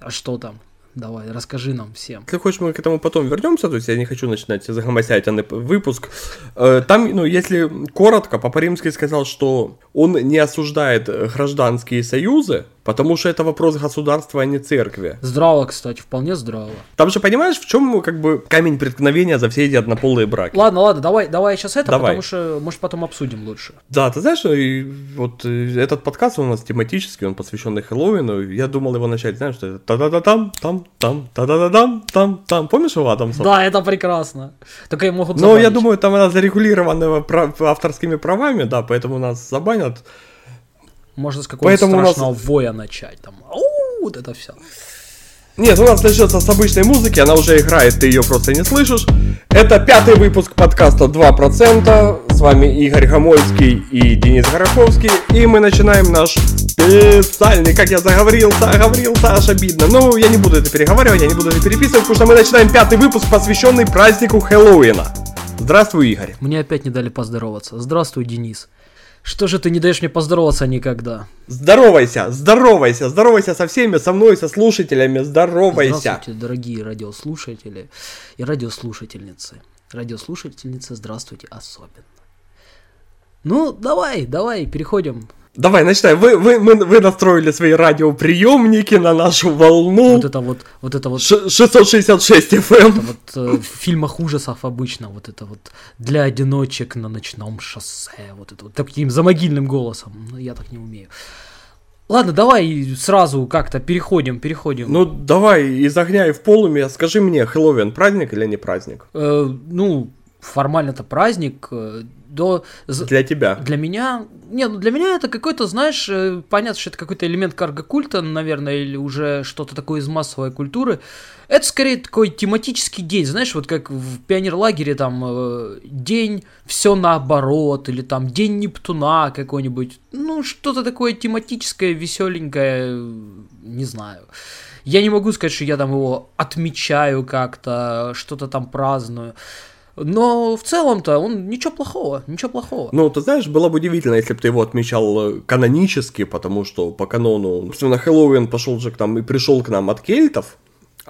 А что там? Давай, расскажи нам всем. Если хочешь, мы к этому потом вернемся, то есть я не хочу начинать загомосять выпуск. Э, там, ну, если коротко, Папа Римский сказал, что он не осуждает гражданские союзы, Потому что это вопрос государства, а не церкви. Здраво, кстати, вполне здраво. Там же понимаешь, в чем как бы камень преткновения за все эти однополые браки? Ладно, ладно, давай, давай сейчас это, давай. потому что, может, потом обсудим лучше. Да, ты знаешь, вот э, этот подкаст у нас тематический, он посвященный Хэллоуину. Я думал его начать, знаешь, что это та-да-да-там, там, там, та-да-да-дам, там, там. Помнишь его Адамса? Да, это прекрасно. Только и могут Ну, я думаю, там она зарегулирована авторскими правами, да, поэтому нас забанят. Можно с какого-то страшного нас... воя начать. Там, вот это все. Нет, у нас начнется с обычной музыки, она уже играет, ты ее просто не слышишь. Это пятый выпуск подкаста 2%. С вами Игорь Хамольский и Денис Гороховский. И мы начинаем наш специальный, как я заговорился, оговорился, аж обидно. Но я не буду это переговаривать, я не буду это переписывать, потому что мы начинаем пятый выпуск, посвященный празднику Хэллоуина. Здравствуй, Игорь. Мне опять не дали поздороваться. Здравствуй, Денис. Что же ты не даешь мне поздороваться никогда? Здоровайся, здоровайся, здоровайся со всеми, со мной, со слушателями, здоровайся. Здравствуйте, дорогие радиослушатели и радиослушательницы. Радиослушательницы, здравствуйте особенно. Ну, давай, давай, переходим Давай, начинай. Вы, вы, мы, вы настроили свои радиоприемники на нашу волну. Вот это вот, вот это вот. 666 FM. Это вот э, в фильмах ужасов обычно вот это вот для одиночек на ночном шоссе, вот это вот таким замогильным голосом. Ну, я так не умею. Ладно, давай сразу как-то переходим, переходим. Ну, давай из огня и в полуме. Скажи мне, Хэллоуин праздник или не праздник? Э, ну, формально это праздник. Э, до... Для тебя. Для меня... Нет, ну для меня это какой-то, знаешь, э, понятно, что это какой-то элемент карго-культа, наверное, или уже что-то такое из массовой культуры. Это скорее такой тематический день, знаешь, вот как в пионерлагере там э, день все наоборот, или там день Нептуна какой-нибудь. Ну, что-то такое тематическое, веселенькое, не знаю. Я не могу сказать, что я там его отмечаю как-то, что-то там праздную. Но в целом-то он ничего плохого, ничего плохого. Ну, ты знаешь, было бы удивительно, если бы ты его отмечал э, канонически, потому что по канону, собственно, Хэллоуин пошел же к нам и пришел к нам от кельтов,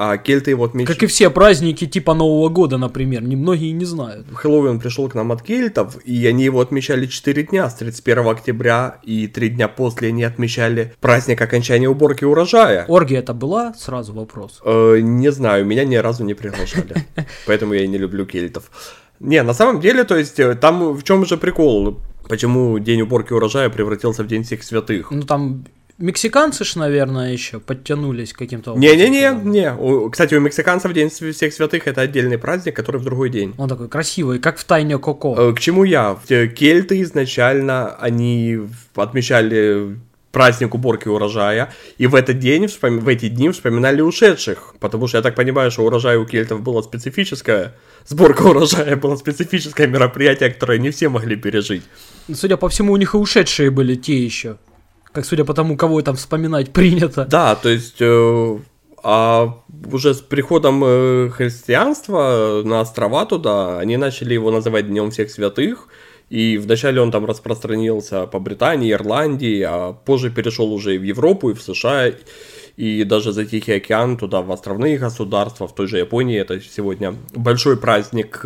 а кельты его отмечают... Как и все праздники типа Нового года, например, немногие не знают. Хэллоуин пришел к нам от кельтов, и они его отмечали 4 дня, с 31 октября, и 3 дня после они отмечали праздник окончания уборки урожая. Оргия это была? Сразу вопрос. Э, не знаю, меня ни разу не приглашали, поэтому я и не люблю кельтов. Не, на самом деле, то есть, э, там в чем же прикол? Почему день уборки урожая превратился в день всех святых? Ну там Мексиканцы ж, наверное, еще подтянулись каким-то образом. Не-не-не, не. Кстати, у мексиканцев День всех святых это отдельный праздник, который в другой день. Он такой красивый, как в тайне Коко. Э, к чему я? Кельты изначально, они отмечали праздник уборки урожая, и в этот день, в эти дни вспоминали ушедших, потому что я так понимаю, что урожай у кельтов было специфическое, сборка урожая было специфическое мероприятие, которое не все могли пережить. Судя по всему, у них и ушедшие были те еще как судя по тому, кого там вспоминать принято. Да, то есть э, а уже с приходом э, христианства на острова туда, они начали его называть Днем всех святых, и вначале он там распространился по Британии, Ирландии, а позже перешел уже и в Европу, и в США, и даже за Тихий океан, туда, в островные государства, в той же Японии, это сегодня большой праздник.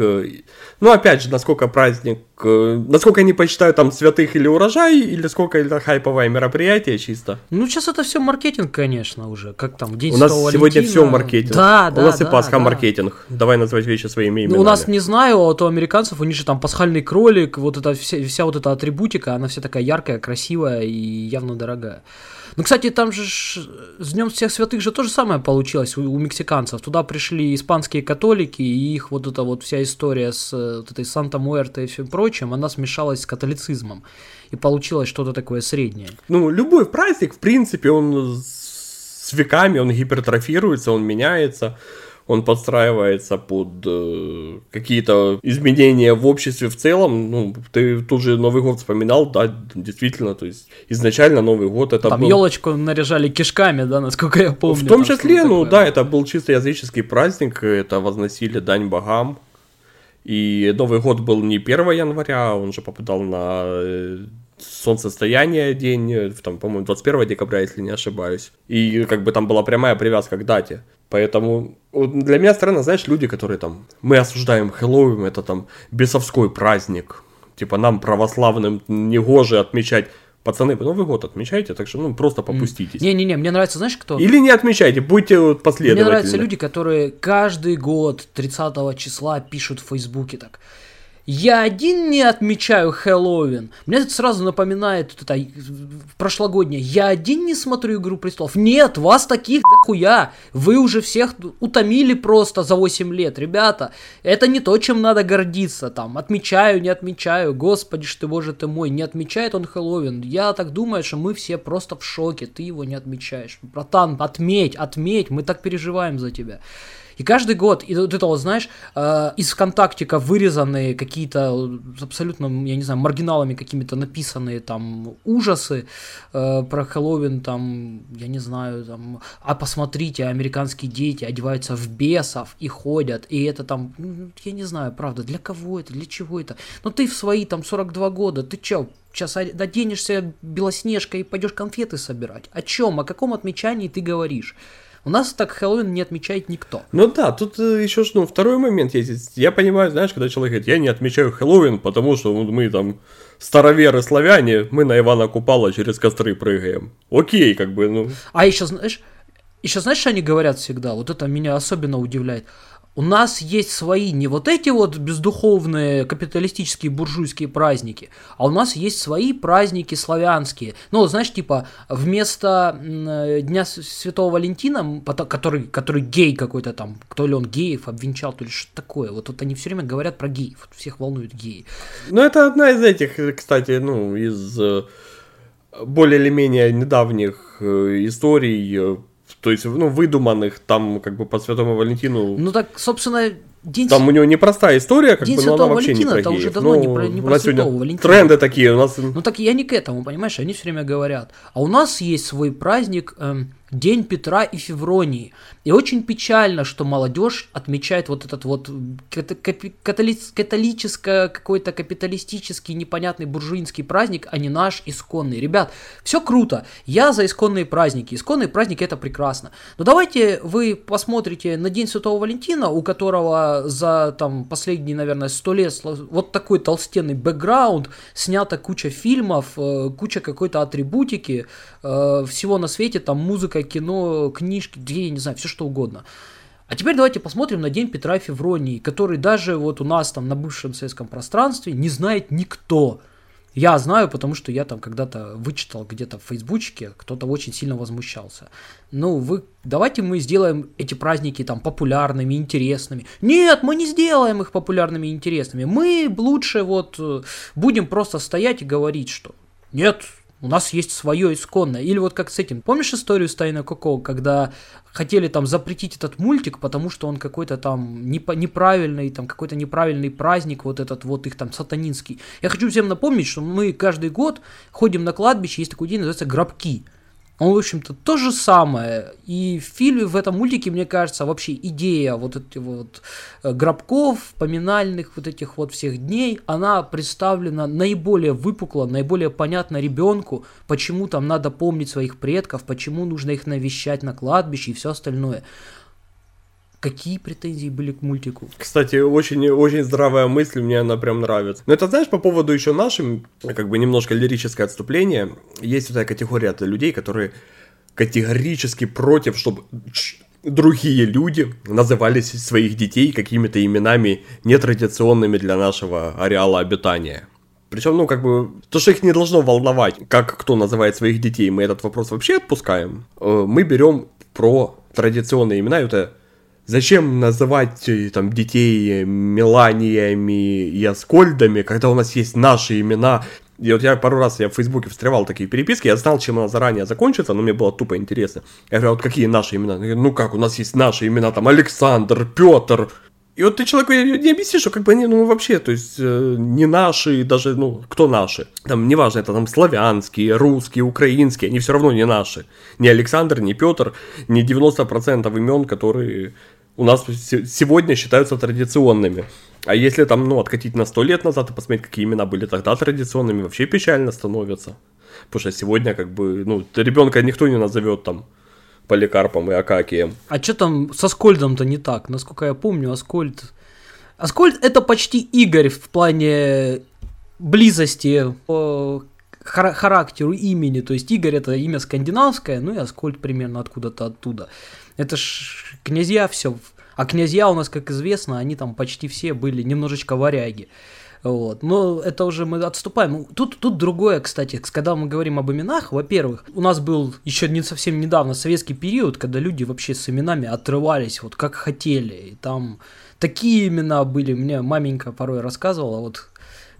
Ну, опять же, насколько праздник, насколько они посчитают там святых или урожай, или сколько это хайповое мероприятие чисто. Ну, сейчас это все маркетинг, конечно, уже, как там, День У нас сегодня Валентина. все маркетинг. Да, да, У нас да, и Пасха да. маркетинг. Давай называть вещи своими именами. Ну, у нас, не знаю, а то американцев, у них же там пасхальный кролик, вот эта вся, вся вот эта атрибутика, она вся такая яркая, красивая и явно дорогая. Ну, кстати, там же с Днем всех святых же то же самое получилось у, у мексиканцев. Туда пришли испанские католики, и их вот эта вот вся история с вот этой Санта-Муэрто и всем прочим, она смешалась с католицизмом. И получилось что-то такое среднее. Ну, любой праздник, в принципе, он с веками, он гипертрофируется, он меняется он подстраивается под э, какие-то изменения в обществе в целом. Ну, ты тут же Новый год вспоминал, да, действительно, то есть изначально Новый год это Там был... елочку наряжали кишками, да, насколько я помню. В том числе, ну такое. да, это был чисто языческий праздник, это возносили дань богам. И Новый год был не 1 января, он же попадал на солнцестояние день, там, по-моему, 21 декабря, если не ошибаюсь. И как бы там была прямая привязка к дате. Поэтому для меня странно, знаешь, люди, которые там, мы осуждаем Хэллоуин, это там бесовской праздник. Типа нам, православным, негоже отмечать Пацаны, ну Новый год отмечайте, так что ну просто попуститесь. Не-не-не, мне нравится, знаешь, кто? Или не отмечайте, будьте последовательны. Мне нравятся люди, которые каждый год 30 числа пишут в Фейсбуке так. Я один не отмечаю Хэллоуин. Мне это сразу напоминает это прошлогоднее. Я один не смотрю Игру Престолов. Нет, вас таких дохуя. Вы уже всех утомили просто за 8 лет. Ребята, это не то, чем надо гордиться. Там, отмечаю, не отмечаю. Господи, что боже ты мой, не отмечает он Хэллоуин. Я так думаю, что мы все просто в шоке. Ты его не отмечаешь. Братан, отметь, отметь. Мы так переживаем за тебя. И каждый год, и вот это вот, знаешь, э, из ВКонтактика вырезанные какие-то абсолютно, я не знаю, маргиналами какими-то написанные там ужасы э, про Хэллоуин, там, я не знаю, там, а посмотрите, американские дети одеваются в бесов и ходят, и это там, ну, я не знаю, правда, для кого это, для чего это? Ну ты в свои там 42 года, ты чё, сейчас оденешься белоснежкой и пойдешь конфеты собирать? О чем, о каком отмечании ты говоришь? У нас так Хэллоуин не отмечает никто. Ну да, тут э, еще ну, второй момент есть. Я понимаю, знаешь, когда человек говорит, я не отмечаю Хэллоуин, потому что мы там староверы славяне, мы на Ивана Купала через костры прыгаем. Окей, как бы, ну. А еще, знаешь, еще знаешь, что они говорят всегда? Вот это меня особенно удивляет у нас есть свои, не вот эти вот бездуховные капиталистические буржуйские праздники, а у нас есть свои праздники славянские. Ну, знаешь, типа, вместо Дня Святого Валентина, который, который гей какой-то там, кто ли он геев обвенчал, то ли что такое. Вот, вот они все время говорят про геев, вот всех волнуют геи. Ну, это одна из этих, кстати, ну, из э, более или менее недавних э, историй э, то есть, ну, выдуманных там, как бы, по Святому Валентину. Ну, так, собственно, День... Там у него непростая история, как День бы, но она вообще Валентина, не про уже давно ну, не про, не про Святого Валентина. Тренды такие у нас. Ну так я не к этому, понимаешь, они все время говорят. А у нас есть свой праздник, эм, День Петра и Февронии. И очень печально, что молодежь отмечает вот этот вот католи католическое, какой-то капиталистический, непонятный буржуинский праздник, а не наш исконный. Ребят, все круто. Я за исконные праздники. Исконные праздники это прекрасно. Но давайте вы посмотрите на День Святого Валентина, у которого за там последние, наверное, сто лет вот такой толстенный бэкграунд, снята куча фильмов, э, куча какой-то атрибутики, э, всего на свете, там музыка кино, книжки, я не знаю, все что угодно. А теперь давайте посмотрим на День Петра Февронии, который даже вот у нас там на бывшем советском пространстве не знает никто. Я знаю, потому что я там когда-то вычитал где-то в фейсбучке, кто-то очень сильно возмущался. Ну, вы, давайте мы сделаем эти праздники там популярными, интересными. Нет, мы не сделаем их популярными и интересными. Мы лучше вот э, будем просто стоять и говорить, что нет, у нас есть свое исконное. Или вот как с этим. Помнишь историю с Тайной Коко, когда хотели там запретить этот мультик, потому что он какой-то там неправильный, там какой-то неправильный праздник, вот этот вот их там сатанинский. Я хочу всем напомнить, что мы каждый год ходим на кладбище, есть такой день, называется гробки. Он, в общем-то, то же самое. И в фильме, в этом мультике, мне кажется, вообще идея вот этих вот э, гробков, поминальных вот этих вот всех дней, она представлена наиболее выпукло, наиболее понятно ребенку, почему там надо помнить своих предков, почему нужно их навещать на кладбище и все остальное. Какие претензии были к мультику? Кстати, очень, очень здравая мысль, мне она прям нравится. Но это, знаешь, по поводу еще нашим, как бы немножко лирическое отступление, есть вот такая категория людей, которые категорически против, чтобы другие люди называли своих детей какими-то именами нетрадиционными для нашего ареала обитания. Причем, ну, как бы, то, что их не должно волновать, как кто называет своих детей, мы этот вопрос вообще отпускаем. Э, мы берем про традиционные имена, это Зачем называть э, там детей Меланиями и Аскольдами, когда у нас есть наши имена? И вот я пару раз я в Фейсбуке встревал такие переписки, я знал, чем она заранее закончится, но мне было тупо интересно. Я говорю, «А вот какие наши имена? Ну как, у нас есть наши имена, там Александр, Петр, и вот ты человеку не объяснишь, что как бы они, ну, вообще, то есть, э, не наши, даже, ну, кто наши. Там, неважно, это там славянские, русские, украинские, они все равно не наши. Ни Александр, ни Петр, ни 90% имен, которые у нас сегодня считаются традиционными. А если там, ну, откатить на сто лет назад и посмотреть, какие имена были тогда традиционными, вообще печально становится. Потому что сегодня, как бы, ну, ребенка никто не назовет там Поликарпом и Акакием. А что там с Аскольдом-то не так? Насколько я помню, Аскольд... Аскольд это почти Игорь в плане близости по хар- характеру имени. То есть Игорь это имя скандинавское, ну и Аскольд примерно откуда-то оттуда. Это ж князья все. А князья у нас, как известно, они там почти все были немножечко варяги. Вот. Но это уже мы отступаем. Тут, тут другое, кстати, когда мы говорим об именах, во-первых, у нас был еще не совсем недавно советский период, когда люди вообще с именами отрывались вот как хотели. И там такие имена были, мне маменька порой рассказывала, вот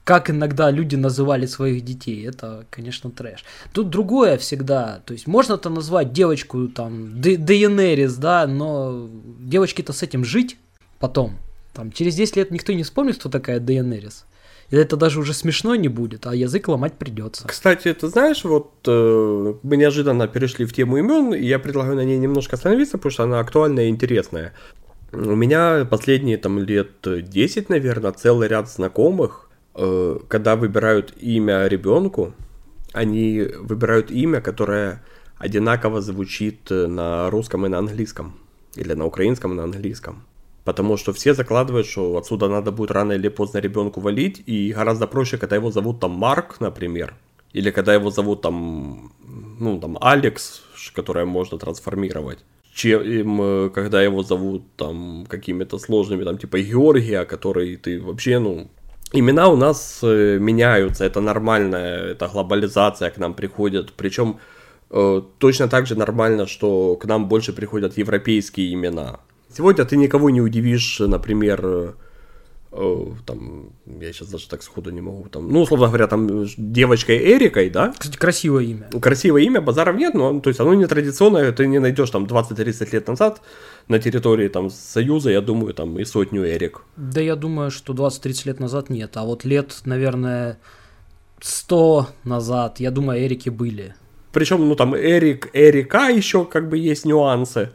как иногда люди называли своих детей, это, конечно, трэш. Тут другое всегда, то есть можно-то назвать девочку там Дейенерис, да, но девочке-то с этим жить потом. Там через 10 лет никто не вспомнит, кто такая Дейенерис. И это даже уже смешно не будет, а язык ломать придется. Кстати, ты знаешь, вот э, мы неожиданно перешли в тему имен, и я предлагаю на ней немножко остановиться, потому что она актуальная и интересная. У меня последние там лет 10, наверное, целый ряд знакомых, когда выбирают имя ребенку, они выбирают имя, которое одинаково звучит на русском и на английском. Или на украинском и на английском. Потому что все закладывают, что отсюда надо будет рано или поздно ребенку валить, и гораздо проще, когда его зовут там Марк, например, или когда его зовут там, ну, там, Алекс, которое можно трансформировать, чем э, когда его зовут там какими-то сложными, там, типа Георгия, который ты вообще, ну, имена у нас э, меняются, это нормально, это глобализация к нам приходит, причем э, точно так же нормально, что к нам больше приходят европейские имена, Сегодня ты никого не удивишь, например, там, я сейчас даже так сходу не могу, там, ну, условно говоря, там, девочкой Эрикой, да? Кстати, красивое имя. Красивое имя, базаров нет, но, то есть, оно не традиционное, ты не найдешь там 20-30 лет назад на территории там Союза, я думаю, там и сотню Эрик. Да я думаю, что 20-30 лет назад нет, а вот лет, наверное, 100 назад, я думаю, Эрики были. Причем, ну, там, Эрик, Эрика еще как бы есть нюансы.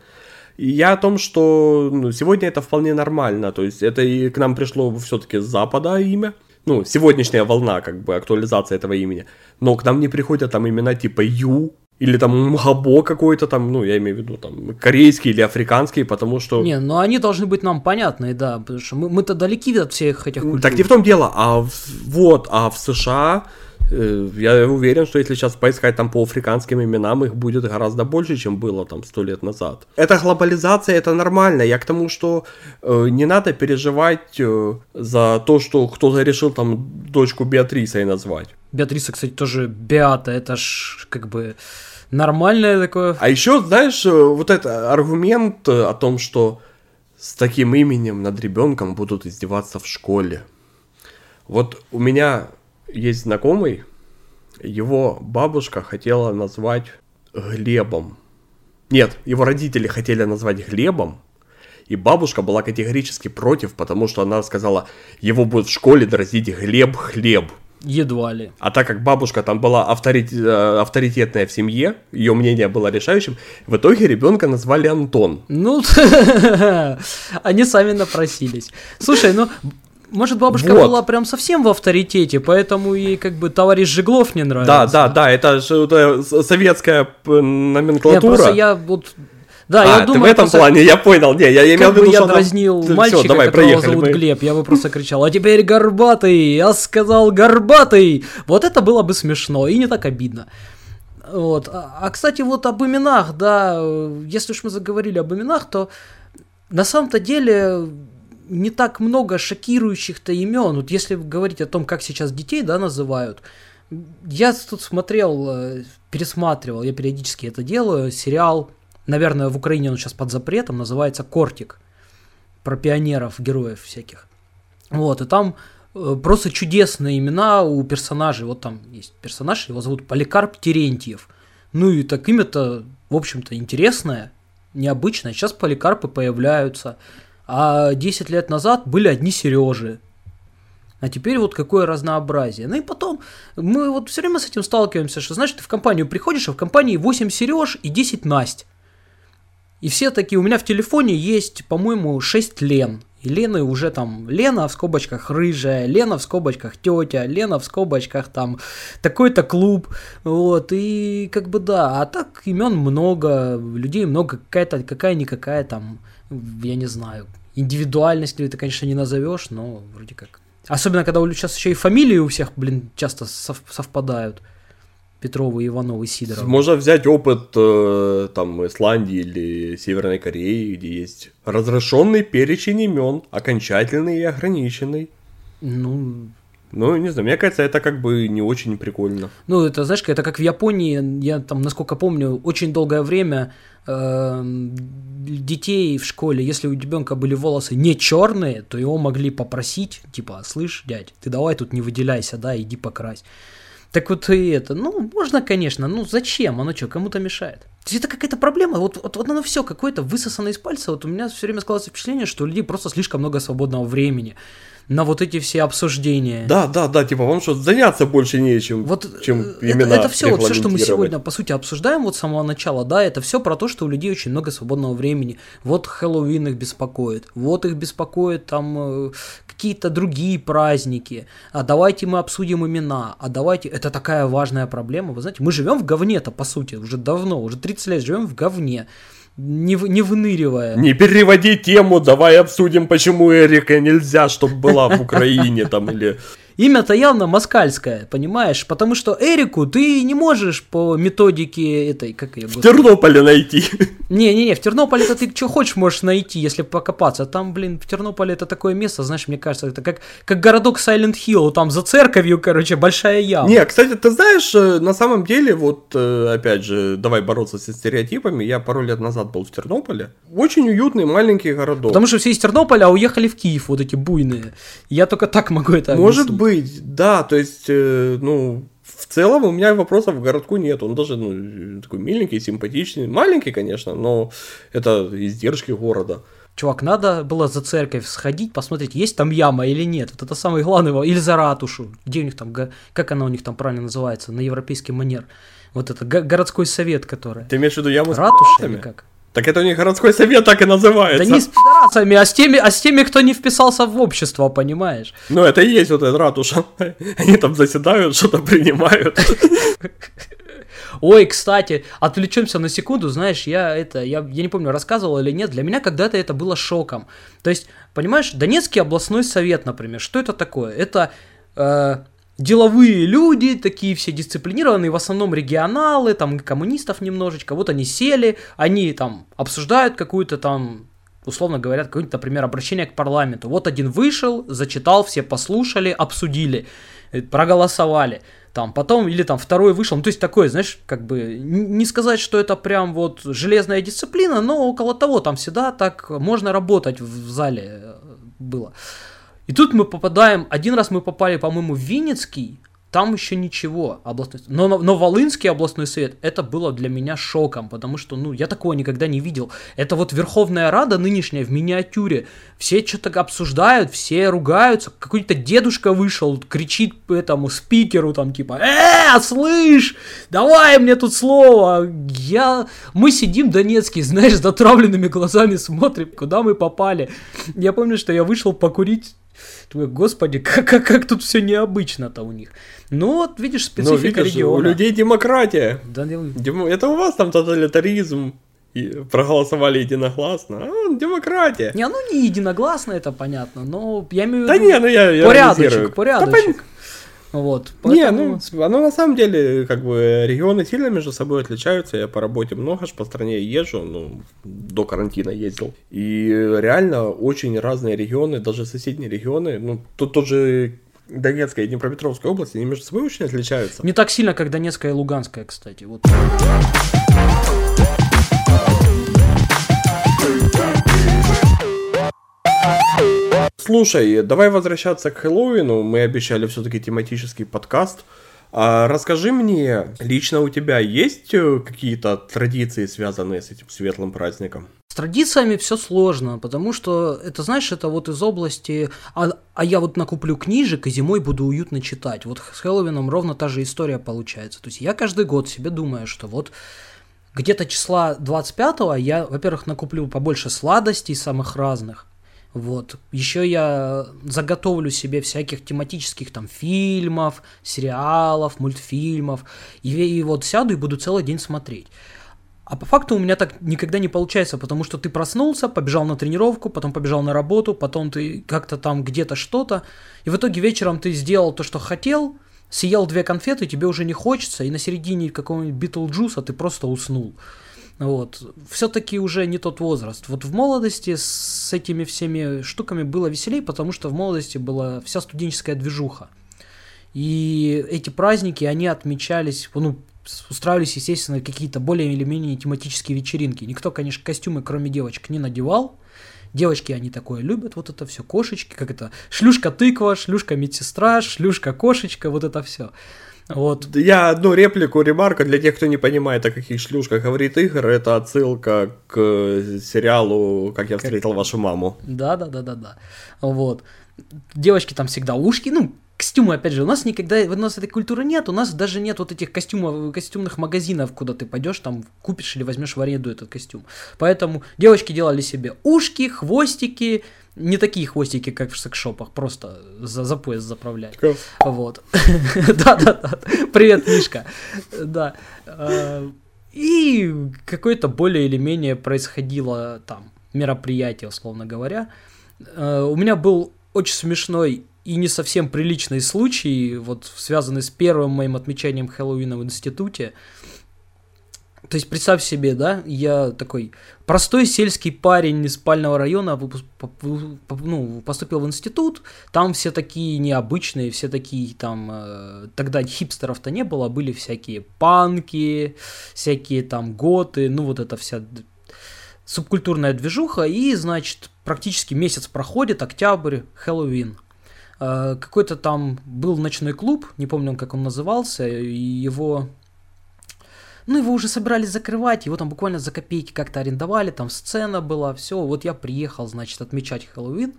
И я о том, что ну, сегодня это вполне нормально. То есть это и к нам пришло все-таки с Запада имя. Ну, сегодняшняя волна, как бы, актуализация этого имени. Но к нам не приходят там имена типа Ю, или там Мхабо какой-то там, ну, я имею в виду, там, корейский или африканский, потому что... Не, ну они должны быть нам понятны, да, потому что мы, мы-то далеки от всех этих культур. Так не в том дело, а в, вот, а в США я уверен, что если сейчас поискать там по африканским именам, их будет гораздо больше, чем было там сто лет назад. Это глобализация, это нормально. Я к тому, что э, не надо переживать э, за то, что кто-то решил там дочку Беатрисой назвать. Беатриса, кстати, тоже Беата, это ж как бы нормальное такое. А еще, знаешь, э, вот этот аргумент о том, что с таким именем над ребенком будут издеваться в школе. Вот у меня есть знакомый, его бабушка хотела назвать Глебом. Нет, его родители хотели назвать Глебом, и бабушка была категорически против, потому что она сказала, его будет в школе дразить Глеб Хлеб. Едва ли. А так как бабушка там была авторит... Э, авторитетная в семье, ее мнение было решающим, в итоге ребенка назвали Антон. Ну, они сами напросились. Слушай, ну может, бабушка вот. была прям совсем в авторитете, поэтому ей как бы товарищ Жиглов не нравится. Да, да, да, это же это советская номенклатура. Нет, просто я вот да, а, я думаю, в этом просто... плане, я понял. Не, я имел в виду, я дразнил она... мальчика, Всё, давай, которого зовут мы. Глеб, я бы просто кричал, а теперь Горбатый, я сказал Горбатый. Вот это было бы смешно и не так обидно. Вот. А, а кстати, вот об именах, да, если уж мы заговорили об именах, то на самом-то деле не так много шокирующих-то имен. Вот если говорить о том, как сейчас детей, да, называют, я тут смотрел, э, пересматривал, я периодически это делаю, сериал, наверное, в Украине он сейчас под запретом, называется «Кортик», про пионеров, героев всяких. Вот, и там э, просто чудесные имена у персонажей. Вот там есть персонаж, его зовут Поликарп Терентьев. Ну и так имя-то, в общем-то, интересное, необычное. Сейчас поликарпы появляются. А 10 лет назад были одни Сережи. А теперь вот какое разнообразие. Ну и потом, мы вот все время с этим сталкиваемся, что, знаешь, ты в компанию приходишь, а в компании 8 Сереж и 10 Насть. И все такие, у меня в телефоне есть, по-моему, 6 Лен. И Лены уже там Лена в скобочках рыжая, Лена в скобочках тетя, Лена в скобочках там такой-то клуб, вот, и как бы да, а так имен много, людей много, какая-то, какая-никакая там, я не знаю, индивидуальность ты, конечно, не назовешь, но вроде как. Особенно, когда сейчас еще и фамилии у всех, блин, часто сов- совпадают. Петрову, Иванову, Сидорову. Можно взять опыт э, там Исландии или Северной Кореи, где есть разрешенный перечень имен, окончательный и ограниченный. Ну, Ну, не знаю, мне кажется, это как бы не очень прикольно. Ну, это, знаешь, это как в Японии, я там, насколько помню, очень долгое время э, детей в школе, если у ребенка были волосы не черные, то его могли попросить, типа, слышь, дядь, ты давай тут не выделяйся, да, иди покрась. Так вот и это, ну, можно, конечно, ну зачем? Оно что, кому-то мешает? То есть это какая-то проблема, вот, вот, вот оно все какое-то высосано из пальца, вот у меня все время складывается впечатление, что у людей просто слишком много свободного времени на вот эти все обсуждения. Да, да, да, типа вам что, заняться больше нечем, вот чем это, именно это все, вот все, что мы сегодня, по сути, обсуждаем вот с самого начала, да, это все про то, что у людей очень много свободного времени. Вот Хэллоуин их беспокоит, вот их беспокоит там э, какие-то другие праздники, а давайте мы обсудим имена, а давайте... Это такая важная проблема, вы знаете, мы живем в говне-то, по сути, уже давно, уже 30 лет живем в говне, не, в- не выныривая. Не переводи тему, давай обсудим, почему Эрика нельзя, чтобы была в Украине там или... Имя-то явно москальское, понимаешь? Потому что Эрику ты не можешь по методике этой, как ее, В Тернополе найти. Не-не-не, в Тернополе это ты что хочешь можешь найти, если покопаться. Там, блин, в Тернополе это такое место, знаешь, мне кажется, это как, как городок Silent Hill, там за церковью, короче, большая яма. Не, кстати, ты знаешь, э, на самом деле, вот, э, опять же, давай бороться со стереотипами, я пару лет назад был в Тернополе. Очень уютный маленький городок. Потому что все из Тернополя уехали в Киев, вот эти буйные. Я только так могу это Может объяснить. Быть, да, то есть, э, ну, в целом у меня вопросов к городку нет. Он даже, ну, такой миленький, симпатичный. Маленький, конечно, но это издержки города. Чувак, надо было за церковь сходить, посмотреть, есть там яма или нет. Вот это самый главный вопрос. Или за ратушу. Где у них там, как она у них там правильно называется, на европейский манер. Вот это го- городской совет, который. Ты имеешь в виду яму с Ратуша или как? Так это у них городской совет так и называется. Да не с пидорасами, а с теми, а с теми, кто не вписался в общество, понимаешь? Ну, это и есть вот эта ратуша. Они там заседают, что-то принимают. Ой, кстати, отвлечемся на секунду, знаешь, я это, я, я не помню, рассказывал или нет, для меня когда-то это было шоком. То есть, понимаешь, Донецкий областной совет, например, что это такое? Это э, деловые люди, такие все дисциплинированные, в основном регионалы, там коммунистов немножечко, вот они сели, они там обсуждают какую-то там условно говоря, какое-нибудь, например, обращение к парламенту. Вот один вышел, зачитал, все послушали, обсудили, э, проголосовали. Там потом, или там второй вышел, ну то есть такое, знаешь, как бы, не сказать, что это прям вот железная дисциплина, но около того, там всегда так можно работать в в зале э, было. И тут мы попадаем, один раз мы попали, по-моему, в Винницкий, там еще ничего, областной, но, но, но Волынский областной совет, это было для меня шоком, потому что, ну, я такого никогда не видел. Это вот Верховная Рада нынешняя в миниатюре, все что-то обсуждают, все ругаются, какой-то дедушка вышел, кричит этому спикеру там типа, э, слышь, давай мне тут слово, я, мы сидим Донецкий, знаешь, с затравленными глазами смотрим, куда мы попали. Я помню, что я вышел покурить Думаю, господи, как, как, как тут все необычно-то у них. Ну вот, видишь, Ну, специфика видишь, региона. у людей демократия. Да, Дем- Это у вас там тоталитаризм. И проголосовали единогласно. А, демократия. Не, ну не единогласно, это понятно, но я имею в Да виду не, ну я, я порядочек, иронизирую. Да порядочек. Вот, Не, поэтому- ну, оно на самом деле, как бы, регионы сильно между собой отличаются. Я по работе много ж по стране езжу, ну, до карантина ездил. И реально очень разные регионы, даже соседние регионы, ну, тут тот же Донецкая и Днепропетровская области, они между собой очень отличаются. Не так сильно, как Донецкая и Луганская, кстати. Вот. Слушай, давай возвращаться к Хэллоуину. Мы обещали все-таки тематический подкаст. А расскажи мне, лично у тебя есть э, какие-то традиции, связанные с этим светлым праздником? С традициями все сложно, потому что это, знаешь, это вот из области, а, а я вот накуплю книжек и зимой буду уютно читать. Вот с Хэллоуином ровно та же история получается. То есть я каждый год себе думаю, что вот где-то числа 25-го я, во-первых, накуплю побольше сладостей самых разных, Вот. Еще я заготовлю себе всяких тематических там фильмов, сериалов, мультфильмов. И, и вот сяду и буду целый день смотреть. А по факту у меня так никогда не получается, потому что ты проснулся, побежал на тренировку, потом побежал на работу, потом ты как-то там где-то что-то, и в итоге вечером ты сделал то, что хотел, съел две конфеты, тебе уже не хочется, и на середине какого-нибудь Битлджуса ты просто уснул. Вот. Все-таки уже не тот возраст. Вот в молодости с этими всеми штуками было веселей, потому что в молодости была вся студенческая движуха. И эти праздники, они отмечались, ну, устраивались, естественно, какие-то более или менее тематические вечеринки. Никто, конечно, костюмы, кроме девочек, не надевал. Девочки, они такое любят, вот это все, кошечки, как это, шлюшка-тыква, шлюшка-медсестра, шлюшка-кошечка, вот это все. Вот. Я одну реплику, ремарка для тех, кто не понимает, о каких шлюшках говорит Игорь, это отсылка к э, сериалу «Как я встретил как... вашу маму». Да-да-да-да-да. Вот. Девочки там всегда ушки, ну, костюмы, опять же, у нас никогда, у нас этой культуры нет, у нас даже нет вот этих костюмов, костюмных магазинов, куда ты пойдешь, там купишь или возьмешь в аренду этот костюм. Поэтому девочки делали себе ушки, хвостики, не такие хвостики, как в секшопах, просто за, за пояс заправлять. Вот. Да-да-да. Привет, Мишка. Да. А, и какое-то более или менее происходило там мероприятие, условно говоря. А, у меня был очень смешной и не совсем приличный случай, вот связанный с первым моим отмечанием Хэллоуина в институте. То есть представь себе, да, я такой простой сельский парень из спального района ну, поступил в институт, там все такие необычные, все такие там, э, тогда хипстеров-то не было, были всякие панки, всякие там готы, ну вот эта вся субкультурная движуха, и, значит, практически месяц проходит, октябрь, Хэллоуин. Э, какой-то там был ночной клуб, не помню, как он назывался, его ну, его уже собирались закрывать, его там буквально за копейки как-то арендовали, там сцена была, все. Вот я приехал, значит, отмечать Хэллоуин.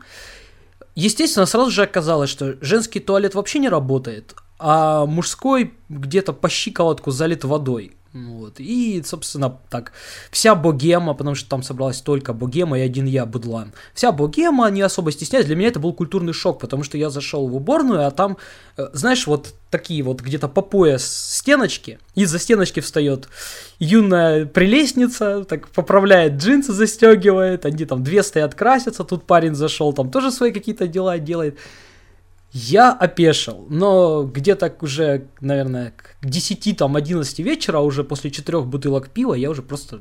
Естественно, сразу же оказалось, что женский туалет вообще не работает, а мужской где-то по щиколотку залит водой. Вот. И, собственно, так, вся богема, потому что там собралась только богема и один я, Быдлан. Вся богема, не особо стесняясь, для меня это был культурный шок, потому что я зашел в уборную, а там, э, знаешь, вот такие вот где-то по пояс стеночки, из-за стеночки встает юная прелестница, так поправляет джинсы, застегивает, они там две стоят красятся, тут парень зашел, там тоже свои какие-то дела делает. Я опешил, но где-то уже, наверное, к 10, там, 11 вечера, уже после четырех бутылок пива, я уже просто...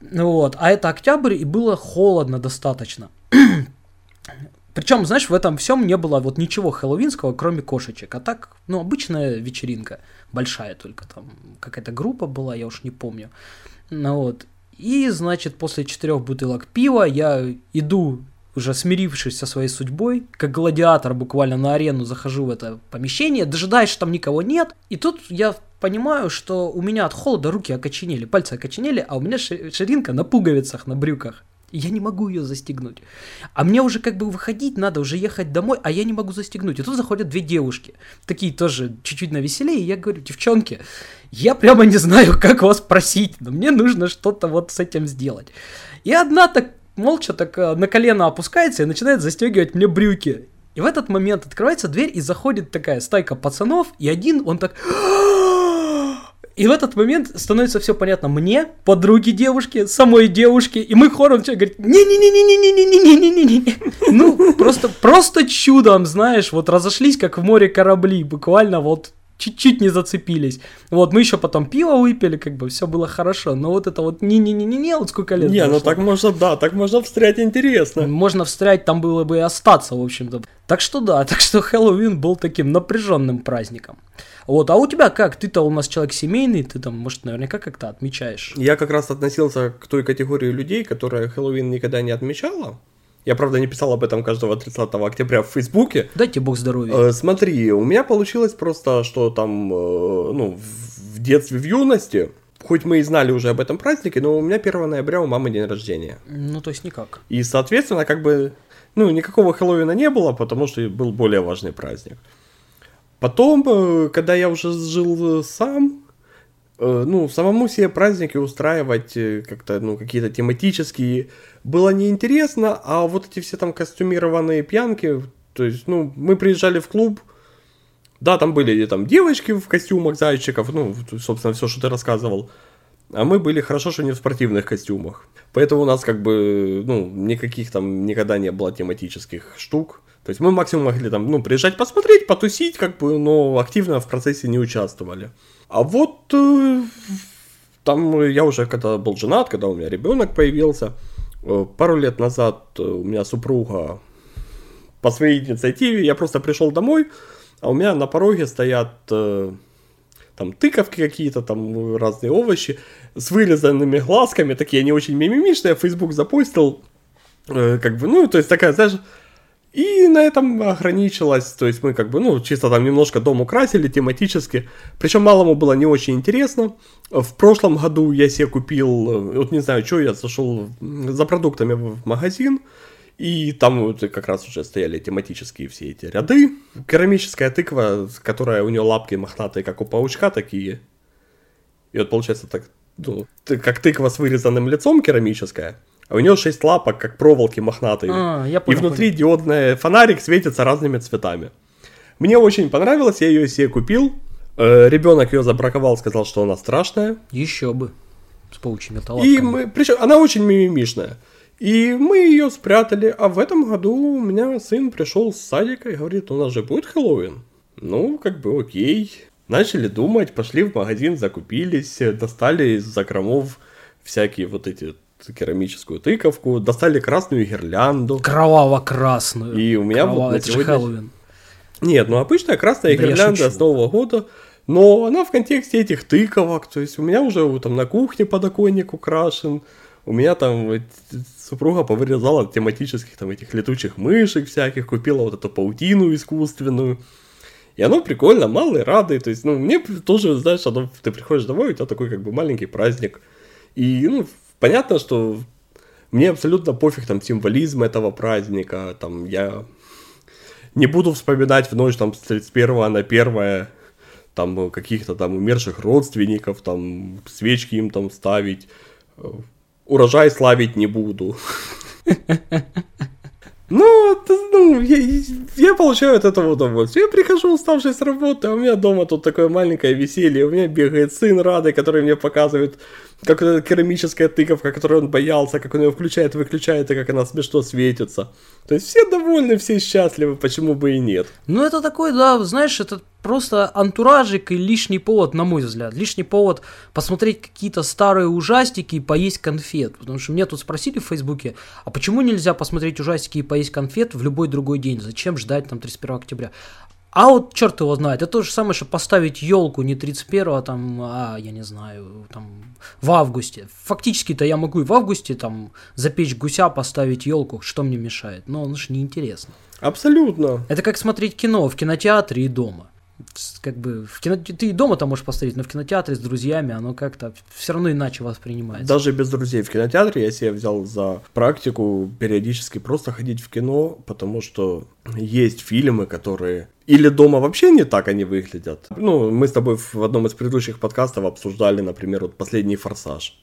Вот, а это октябрь, и было холодно достаточно. Причем, знаешь, в этом всем не было вот ничего хэллоуинского, кроме кошечек. А так, ну, обычная вечеринка, большая только там, какая-то группа была, я уж не помню. Ну вот. И, значит, после четырех бутылок пива я иду уже смирившись со своей судьбой, как гладиатор буквально на арену захожу в это помещение, дожидаюсь, что там никого нет, и тут я понимаю, что у меня от холода руки окоченели, пальцы окоченели, а у меня ширинка на пуговицах, на брюках. Я не могу ее застегнуть. А мне уже как бы выходить надо, уже ехать домой, а я не могу застегнуть. И тут заходят две девушки, такие тоже чуть-чуть навеселее, и я говорю, девчонки, я прямо не знаю, как вас просить, но мне нужно что-то вот с этим сделать. И одна так молча так э, на колено опускается и начинает застегивать мне брюки. И в этот момент открывается дверь и заходит такая стайка пацанов, и один, он так... И в этот момент становится все понятно мне, подруге девушки, самой девушке, и мы хором начинаем говорить не-не-не-не-не-не-не-не-не-не-не. Ну, просто, просто чудом, знаешь, вот разошлись, как в море корабли, буквально вот чуть-чуть не зацепились. Вот, мы еще потом пиво выпили, как бы все было хорошо, но вот это вот не-не-не-не-не, вот сколько лет Не, ну так можно, да, так можно встрять интересно. Можно встрять, там было бы и остаться, в общем-то. Так что да, так что Хэллоуин был таким напряженным праздником. Вот, а у тебя как? Ты-то у нас человек семейный, ты там, может, наверняка как-то отмечаешь. Я как раз относился к той категории людей, которая Хэллоуин никогда не отмечала. Я, правда, не писал об этом каждого 30 октября в Фейсбуке. Дайте бог здоровья. Э, смотри, у меня получилось просто, что там, э, ну, в детстве, в юности, хоть мы и знали уже об этом празднике, но у меня 1 ноября у мамы день рождения. Ну, то есть никак. И, соответственно, как бы, ну, никакого Хэллоуина не было, потому что был более важный праздник. Потом, э, когда я уже жил сам, ну, самому себе праздники устраивать э, как-то, ну, какие-то тематические было неинтересно, а вот эти все там костюмированные пьянки, то есть, ну, мы приезжали в клуб, да, там были там девочки в костюмах зайчиков, ну, собственно, все, что ты рассказывал, а мы были хорошо, что не в спортивных костюмах. Поэтому у нас как бы, ну, никаких там никогда не было тематических штук. То есть мы максимум могли там, ну, приезжать посмотреть, потусить, как бы, но активно в процессе не участвовали. А вот э, там я уже когда был женат, когда у меня ребенок появился, э, пару лет назад э, у меня супруга по своей инициативе, я просто пришел домой, а у меня на пороге стоят там тыковки какие-то, там разные овощи с вырезанными глазками, такие они очень мимимишные, Facebook запустил, как бы, ну, то есть такая, знаешь, и на этом ограничилось, то есть мы как бы, ну, чисто там немножко дом украсили тематически, причем малому было не очень интересно. В прошлом году я себе купил, вот не знаю, что я зашел за продуктами в магазин, и там вот как раз уже стояли тематические все эти ряды. Керамическая тыква, которая у нее лапки мохнатые, как у паучка такие. И вот получается так, ну, как тыква с вырезанным лицом керамическая, а у нее шесть лапок, как проволоки мохнатые. А, я понял, и внутри понял. диодный фонарик светится разными цветами. Мне очень понравилось, я ее себе купил. Э, ребенок ее забраковал, сказал, что она страшная. Еще бы. С паучьими лапками. И мы, причем она очень мимимишная. И мы ее спрятали, а в этом году у меня сын пришел с садика и говорит, у нас же будет Хэллоуин. Ну, как бы окей. Начали думать, пошли в магазин, закупились, достали из закромов всякие вот эти керамическую тыковку, достали красную гирлянду. Кроваво-красную. И у меня Кроваво... вот на сегодня... Хэллоуин. Нет, ну обычная красная да гирлянда с Нового года, но она в контексте этих тыковок, то есть у меня уже там на кухне подоконник украшен, у меня там супруга повырезала тематических там этих летучих мышек всяких, купила вот эту паутину искусственную. И оно прикольно, малый, радый. То есть, ну, мне тоже, знаешь, оно, ты приходишь домой, у тебя такой как бы маленький праздник. И, ну, понятно, что мне абсолютно пофиг там символизм этого праздника, там я не буду вспоминать в ночь там с 31 на 1 там каких-то там умерших родственников, там свечки им там ставить, урожай славить не буду. Ну, ну я, я получаю от этого удовольствие. Я прихожу уставший с работы, а у меня дома тут такое маленькое веселье. У меня бегает сын Рады, который мне показывает, как эта керамическая тыковка, которую он боялся, как он ее включает, выключает, и как она смешно светится. То есть все довольны, все счастливы, почему бы и нет. Ну, это такой, да, знаешь, это просто антуражик и лишний повод, на мой взгляд. Лишний повод посмотреть какие-то старые ужастики и поесть конфет. Потому что меня тут спросили в Фейсбуке, а почему нельзя посмотреть ужастики и поесть конфет в любой другой день? Зачем ждать там 31 октября? А вот черт его знает, это то же самое, что поставить елку не 31 там, а я не знаю, там в августе. Фактически-то я могу и в августе там запечь гуся, поставить елку, что мне мешает. Но он же неинтересно. Абсолютно. Это как смотреть кино в кинотеатре и дома как бы в кино... ты и дома там можешь поставить, но в кинотеатре с друзьями оно как-то все равно иначе воспринимается. Даже без друзей в кинотеатре я себе взял за практику периодически просто ходить в кино, потому что есть фильмы, которые или дома вообще не так они выглядят. Ну, мы с тобой в одном из предыдущих подкастов обсуждали, например, вот последний форсаж.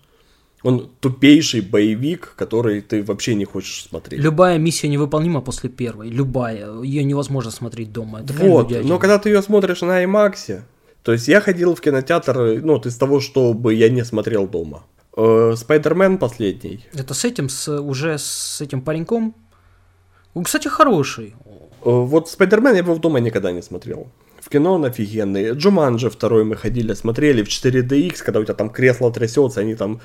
Он тупейший боевик, который ты вообще не хочешь смотреть. Любая миссия невыполнима после первой. Любая. Ее невозможно смотреть дома. Это вот, но когда ты ее смотришь на IMAX, то есть я ходил в кинотеатр, ну, из того, чтобы я не смотрел дома. Э, Спайдермен последний. Это с этим, с, уже с этим пареньком? Он, кстати, хороший. Э, вот Спайдермен я его в дома никогда не смотрел. В кино он офигенный. Джуманджи второй мы ходили, смотрели в 4DX, когда у тебя там кресло трясется, они там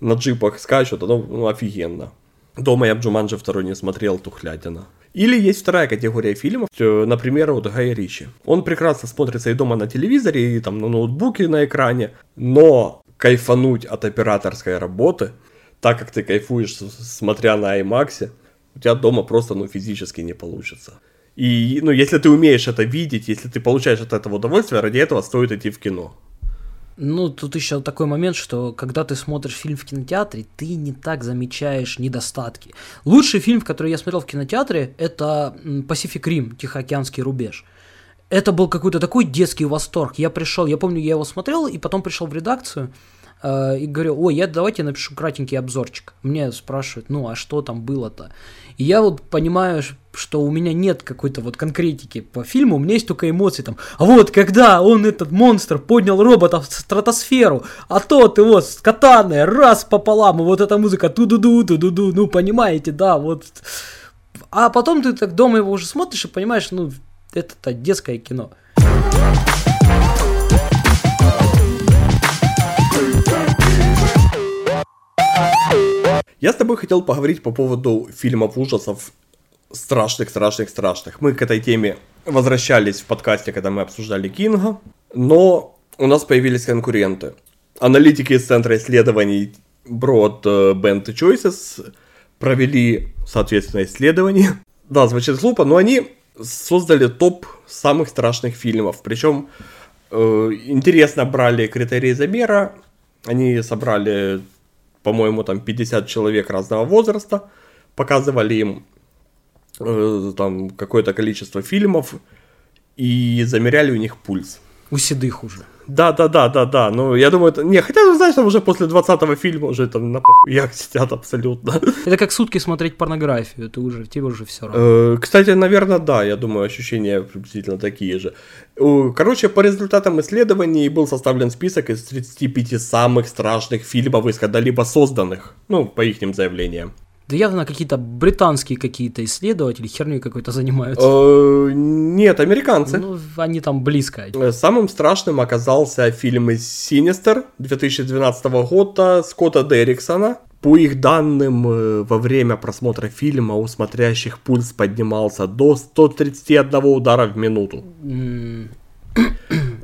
на джипах скачут, оно ну, офигенно. Дома я Джуманджи второй не смотрел, тухлятина. Или есть вторая категория фильмов, э, например, вот Гай Ричи. Он прекрасно смотрится и дома на телевизоре, и там на ноутбуке на экране, но кайфануть от операторской работы, так как ты кайфуешь, смотря на IMAX, у тебя дома просто ну, физически не получится. И ну, если ты умеешь это видеть, если ты получаешь от этого удовольствие, ради этого стоит идти в кино. Ну, тут еще такой момент, что когда ты смотришь фильм в кинотеатре, ты не так замечаешь недостатки. Лучший фильм, который я смотрел в кинотеатре, это Pacific Rim, Тихоокеанский рубеж. это был какой-то такой детский восторг. Я пришел, я помню, я его смотрел, и потом пришел в редакцию, и говорю, ой, я давайте напишу кратенький обзорчик. Мне спрашивают, ну, а что там было-то? И я вот понимаю, что у меня нет какой-то вот конкретики по фильму, у меня есть только эмоции там. А вот когда он, этот монстр, поднял робота в стратосферу, а тот его с катаной раз пополам, и вот эта музыка ту-ду-ду, ту-ду-ду, ну, понимаете, да, вот. А потом ты так дома его уже смотришь и понимаешь, ну, это-то детское кино. Я с тобой хотел поговорить по поводу фильмов ужасов страшных, страшных, страшных. Мы к этой теме возвращались в подкасте, когда мы обсуждали Кинга, но у нас появились конкуренты. Аналитики из Центра исследований Broad э, Band Choices провели, соответственно, исследование. Да, звучит глупо, но они создали топ самых страшных фильмов. Причем э, интересно брали критерии замера. Они собрали, по-моему, там 50 человек разного возраста, показывали им э, там какое-то количество фильмов и замеряли у них пульс. У седых уже. Да, да, да, да, да. Ну, я думаю, это... Не, хотя, ну, знаешь, там уже после 20-го фильма уже там на похуях сидят абсолютно. Это как сутки смотреть порнографию, ты уже, тебе уже все равно. Э, кстати, наверное, да, я думаю, ощущения приблизительно такие же. Короче, по результатам исследований был составлен список из 35 самых страшных фильмов из когда-либо созданных. Ну, по их заявлениям. Да явно какие-то британские какие-то исследователи херней какой-то занимаются. Э, нет, американцы. Ну, они там близко. Э, самым страшным оказался фильм из Синистер 2012 года Скотта Дерриксона. По их данным, э, во время просмотра фильма у смотрящих пульс поднимался до 131 удара в минуту.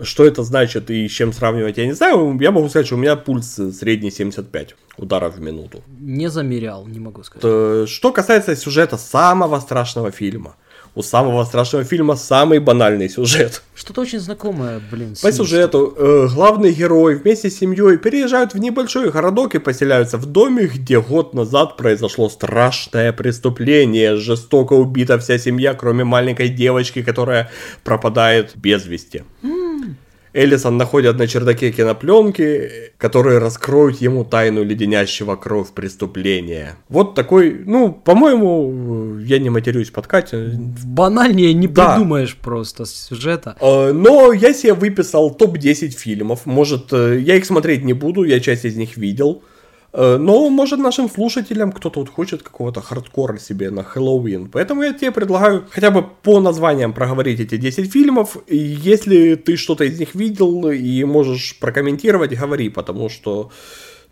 Что это значит и с чем сравнивать, я не знаю. Я могу сказать, что у меня пульс средний 75 ударов в минуту. Не замерял, не могу сказать. Что касается сюжета самого страшного фильма. У самого страшного фильма самый банальный сюжет. Что-то очень знакомое, блин. По сюжету э, главный герой вместе с семьей переезжают в небольшой городок и поселяются в доме, где год назад произошло страшное преступление. Жестоко убита вся семья, кроме маленькой девочки, которая пропадает без вести. Mm. Эллисон находят на чердаке кинопленки, которые раскроют ему тайну леденящего кровь преступления. Вот такой, ну, по-моему, я не матерюсь под Катю. Банальнее не да. придумаешь просто сюжета. А, но я себе выписал топ-10 фильмов. Может, э, я их смотреть не буду, я часть из них видел. Э, но, может, нашим слушателям кто-то вот хочет какого-то хардкора себе на Хэллоуин. Поэтому я тебе предлагаю хотя бы по названиям проговорить эти 10 фильмов. И если ты что-то из них видел и можешь прокомментировать, говори, потому что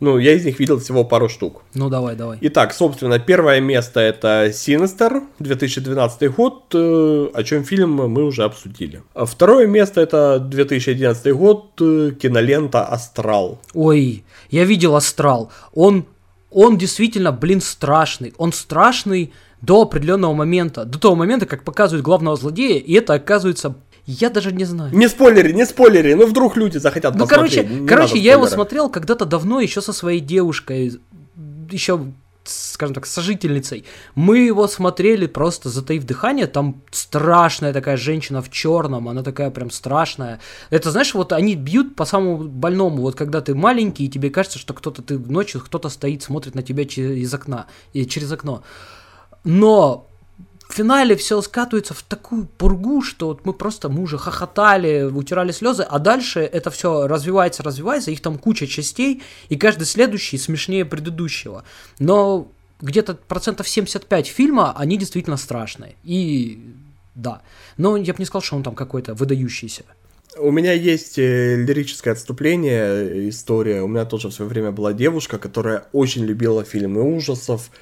ну, я из них видел всего пару штук. Ну, давай, давай. Итак, собственно, первое место это Sinister, 2012 год, э, о чем фильм мы уже обсудили. Второе место это 2011 год, э, кинолента «Астрал». Ой, я видел «Астрал». Он, он действительно, блин, страшный. Он страшный до определенного момента, до того момента, как показывают главного злодея, и это оказывается я даже не знаю. Не спойлери, не спойлери, ну вдруг люди захотят ну, посмотреть. Короче, короче я его смотрел когда-то давно еще со своей девушкой, еще скажем так, сожительницей. Мы его смотрели просто затаив дыхание, там страшная такая женщина в черном, она такая прям страшная. Это, знаешь, вот они бьют по самому больному, вот когда ты маленький, и тебе кажется, что кто-то, ты ночью, кто-то стоит, смотрит на тебя через окна, и через окно. Но в финале все скатывается в такую пургу, что вот мы просто, мы уже хохотали, утирали слезы, а дальше это все развивается, развивается, их там куча частей, и каждый следующий смешнее предыдущего. Но где-то процентов 75 фильма, они действительно страшные. И да. Но я бы не сказал, что он там какой-то выдающийся. У меня есть э, лирическое отступление, история. У меня тоже в свое время была девушка, которая очень любила фильмы ужасов.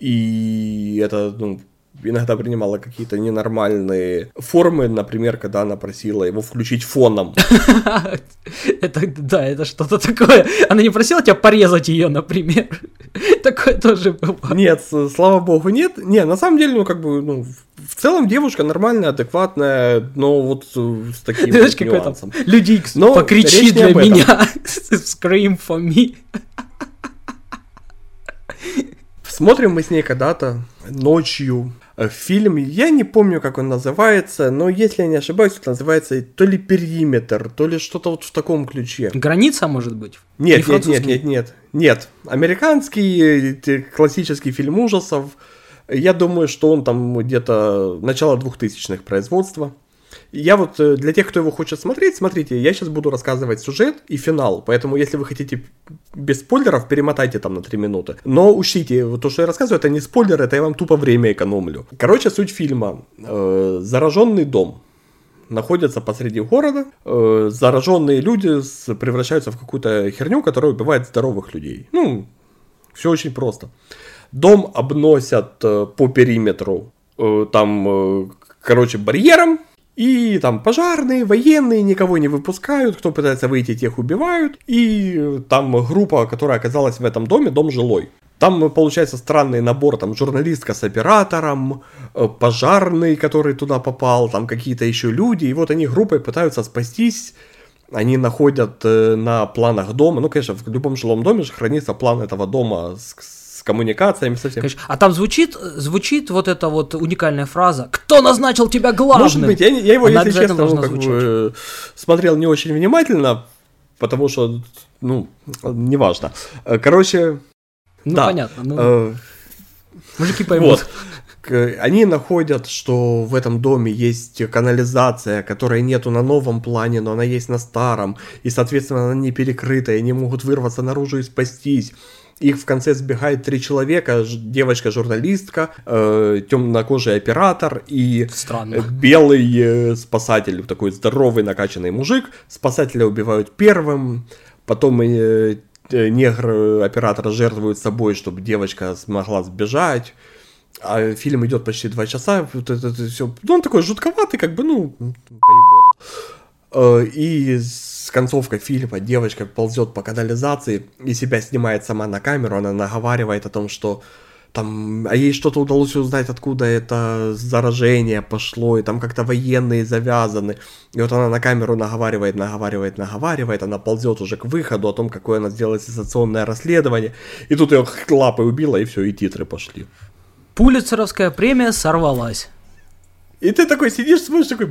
И это, ну, иногда принимала какие-то ненормальные формы, например, когда она просила его включить фоном. Это, да, это что-то такое. Она не просила тебя порезать ее, например. Такое тоже было. Нет, слава богу, нет. Не, на самом деле, ну, как бы, ну, в целом девушка нормальная, адекватная, но вот с таким Знаешь, вот какой там Люди покричи для меня. Scream for me. Смотрим мы с ней когда-то ночью э, фильм, я не помню, как он называется, но если я не ошибаюсь, это называется то ли «Периметр», то ли что-то вот в таком ключе. Граница, может быть? Нет, нет, нет, нет, нет, нет. Американский э, классический фильм ужасов. Я думаю, что он там где-то начало 2000-х производства. Я вот э, для тех, кто его хочет смотреть, смотрите, я сейчас буду рассказывать сюжет и финал, поэтому если вы хотите без спойлеров, перемотайте там на 3 минуты. Но учтите, то, что я рассказываю, это не спойлер, это я вам тупо время экономлю. Короче, суть фильма. Э, зараженный дом находится посреди города, э, зараженные люди превращаются в какую-то херню, которая убивает здоровых людей. Ну, все очень просто. Дом обносят э, по периметру, э, там, э, короче, барьером, и там пожарные, военные никого не выпускают, кто пытается выйти, тех убивают. И там группа, которая оказалась в этом доме, дом жилой. Там получается странный набор, там журналистка с оператором, э, пожарный, который туда попал, там какие-то еще люди. И вот они группой пытаются спастись. Они находят э, на планах дома, ну, конечно, в любом жилом доме же хранится план этого дома с, коммуникациями совсем. Конечно. А там звучит, звучит вот эта вот уникальная фраза «Кто назначил тебя главным?» Может быть, я, я его, Она если честно, ну, как бы, смотрел не очень внимательно, потому что, ну, неважно. Короче, ну, да. понятно. Ну... Э, Мужики поймут. Вот они находят, что в этом доме есть канализация, которой нету на новом плане, но она есть на старом, и, соответственно, она не перекрыта, и они могут вырваться наружу и спастись. Их в конце сбегает три человека, девочка-журналистка, э, темнокожий оператор и Странно. белый э, спасатель, такой здоровый накачанный мужик. Спасателя убивают первым, потом э, негр-оператора жертвует собой, чтобы девочка смогла сбежать. А фильм идет почти два часа, вот это, это все, ну, он такой жутковатый, как бы, ну, поебота. Э, и с концовкой фильма девочка ползет по канализации и себя снимает сама на камеру, она наговаривает о том, что там, а ей что-то удалось узнать, откуда это заражение пошло, и там как-то военные завязаны. И вот она на камеру наговаривает, наговаривает, наговаривает, она ползет уже к выходу о том, какое она сделала сенсационное расследование. И тут ее лапой убила, и все, и титры пошли. Пулицеровская премия сорвалась. И ты такой сидишь, смотришь, такой,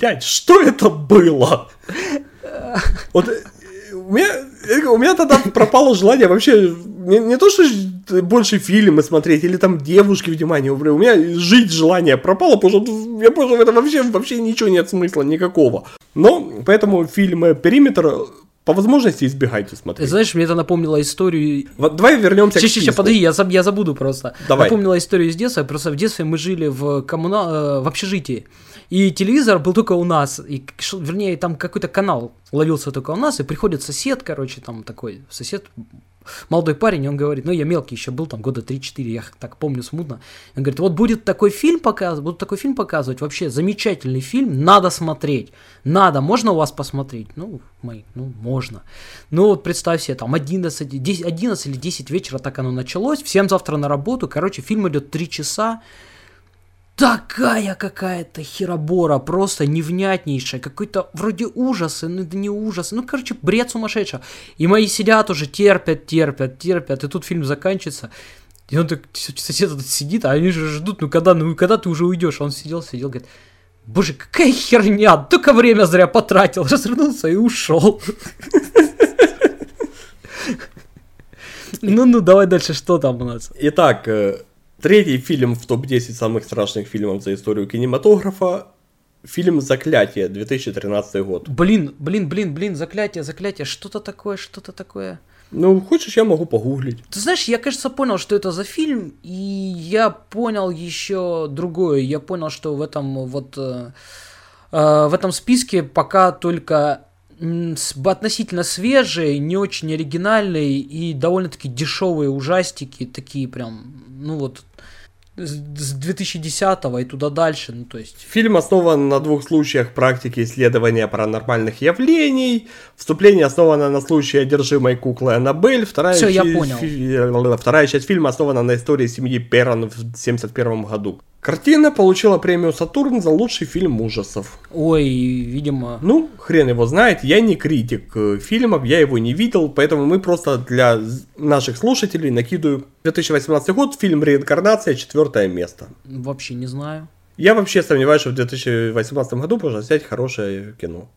блядь, что это было? Вот э, у меня, у меня тогда пропало желание вообще не, не то, что больше фильмы смотреть или там девушки внимание, у меня жить желание пропало, потому что я понял, в этом вообще, вообще ничего нет смысла никакого. Но поэтому фильм «Периметр» по возможности избегайте смотреть. Знаешь, мне это напомнило историю... Вот давай вернемся сейчас, к Сейчас, подожди, я, заб, я забуду просто. Давай. Напомнила историю из детства. Просто в детстве мы жили в, коммуна... Э, в общежитии. И телевизор был только у нас. И, вернее, там какой-то канал ловился только у нас. И приходит сосед, короче, там такой сосед молодой парень, он говорит, ну я мелкий еще был, там года 3-4, я так помню смутно. Он говорит, вот будет такой фильм показывать, будут такой фильм показывать, вообще замечательный фильм, надо смотреть, надо, можно у вас посмотреть? Ну, мы, ну, можно. Ну, вот представь себе, там 11, 10, 11 или 10 вечера так оно началось, всем завтра на работу, короче, фильм идет 3 часа, такая какая-то херобора, просто невнятнейшая, какой-то вроде ужасы, ну это не ужас, ну короче бред сумасшедший. И мои сидят уже, терпят, терпят, терпят, и тут фильм заканчивается, и он так, сосед тут сидит, а они же ждут, ну когда, ну когда ты уже уйдешь, а он сидел, сидел, говорит, боже, какая херня, только время зря потратил, развернулся и ушел. Ну-ну, давай дальше, что там у нас? Итак, э, Третий фильм в топ-10 самых страшных фильмов за историю кинематографа. Фильм «Заклятие», 2013 год. Блин, блин, блин, блин, «Заклятие», «Заклятие», что-то такое, что-то такое. Ну, хочешь, я могу погуглить. Ты знаешь, я, кажется, понял, что это за фильм, и я понял еще другое. Я понял, что в этом вот... Э, э, в этом списке пока только относительно свежие, не очень оригинальные и довольно-таки дешевые ужастики, такие прям, ну вот, с 2010 и туда дальше, ну то есть... Фильм основан на двух случаях практики исследования паранормальных явлений. Вступление основано на случае одержимой куклы Аннабель. Вторая, Все, я понял. Фи... Вторая часть фильма основана на истории семьи Перрон в 1971 году. Картина получила премию «Сатурн» за лучший фильм ужасов. Ой, видимо... Ну, хрен его знает, я не критик э, фильмов, я его не видел, поэтому мы просто для наших слушателей накидываю 2018 год, фильм «Реинкарнация», четвертое место. Вообще не знаю. Я вообще сомневаюсь, что в 2018 году можно снять хорошее кино.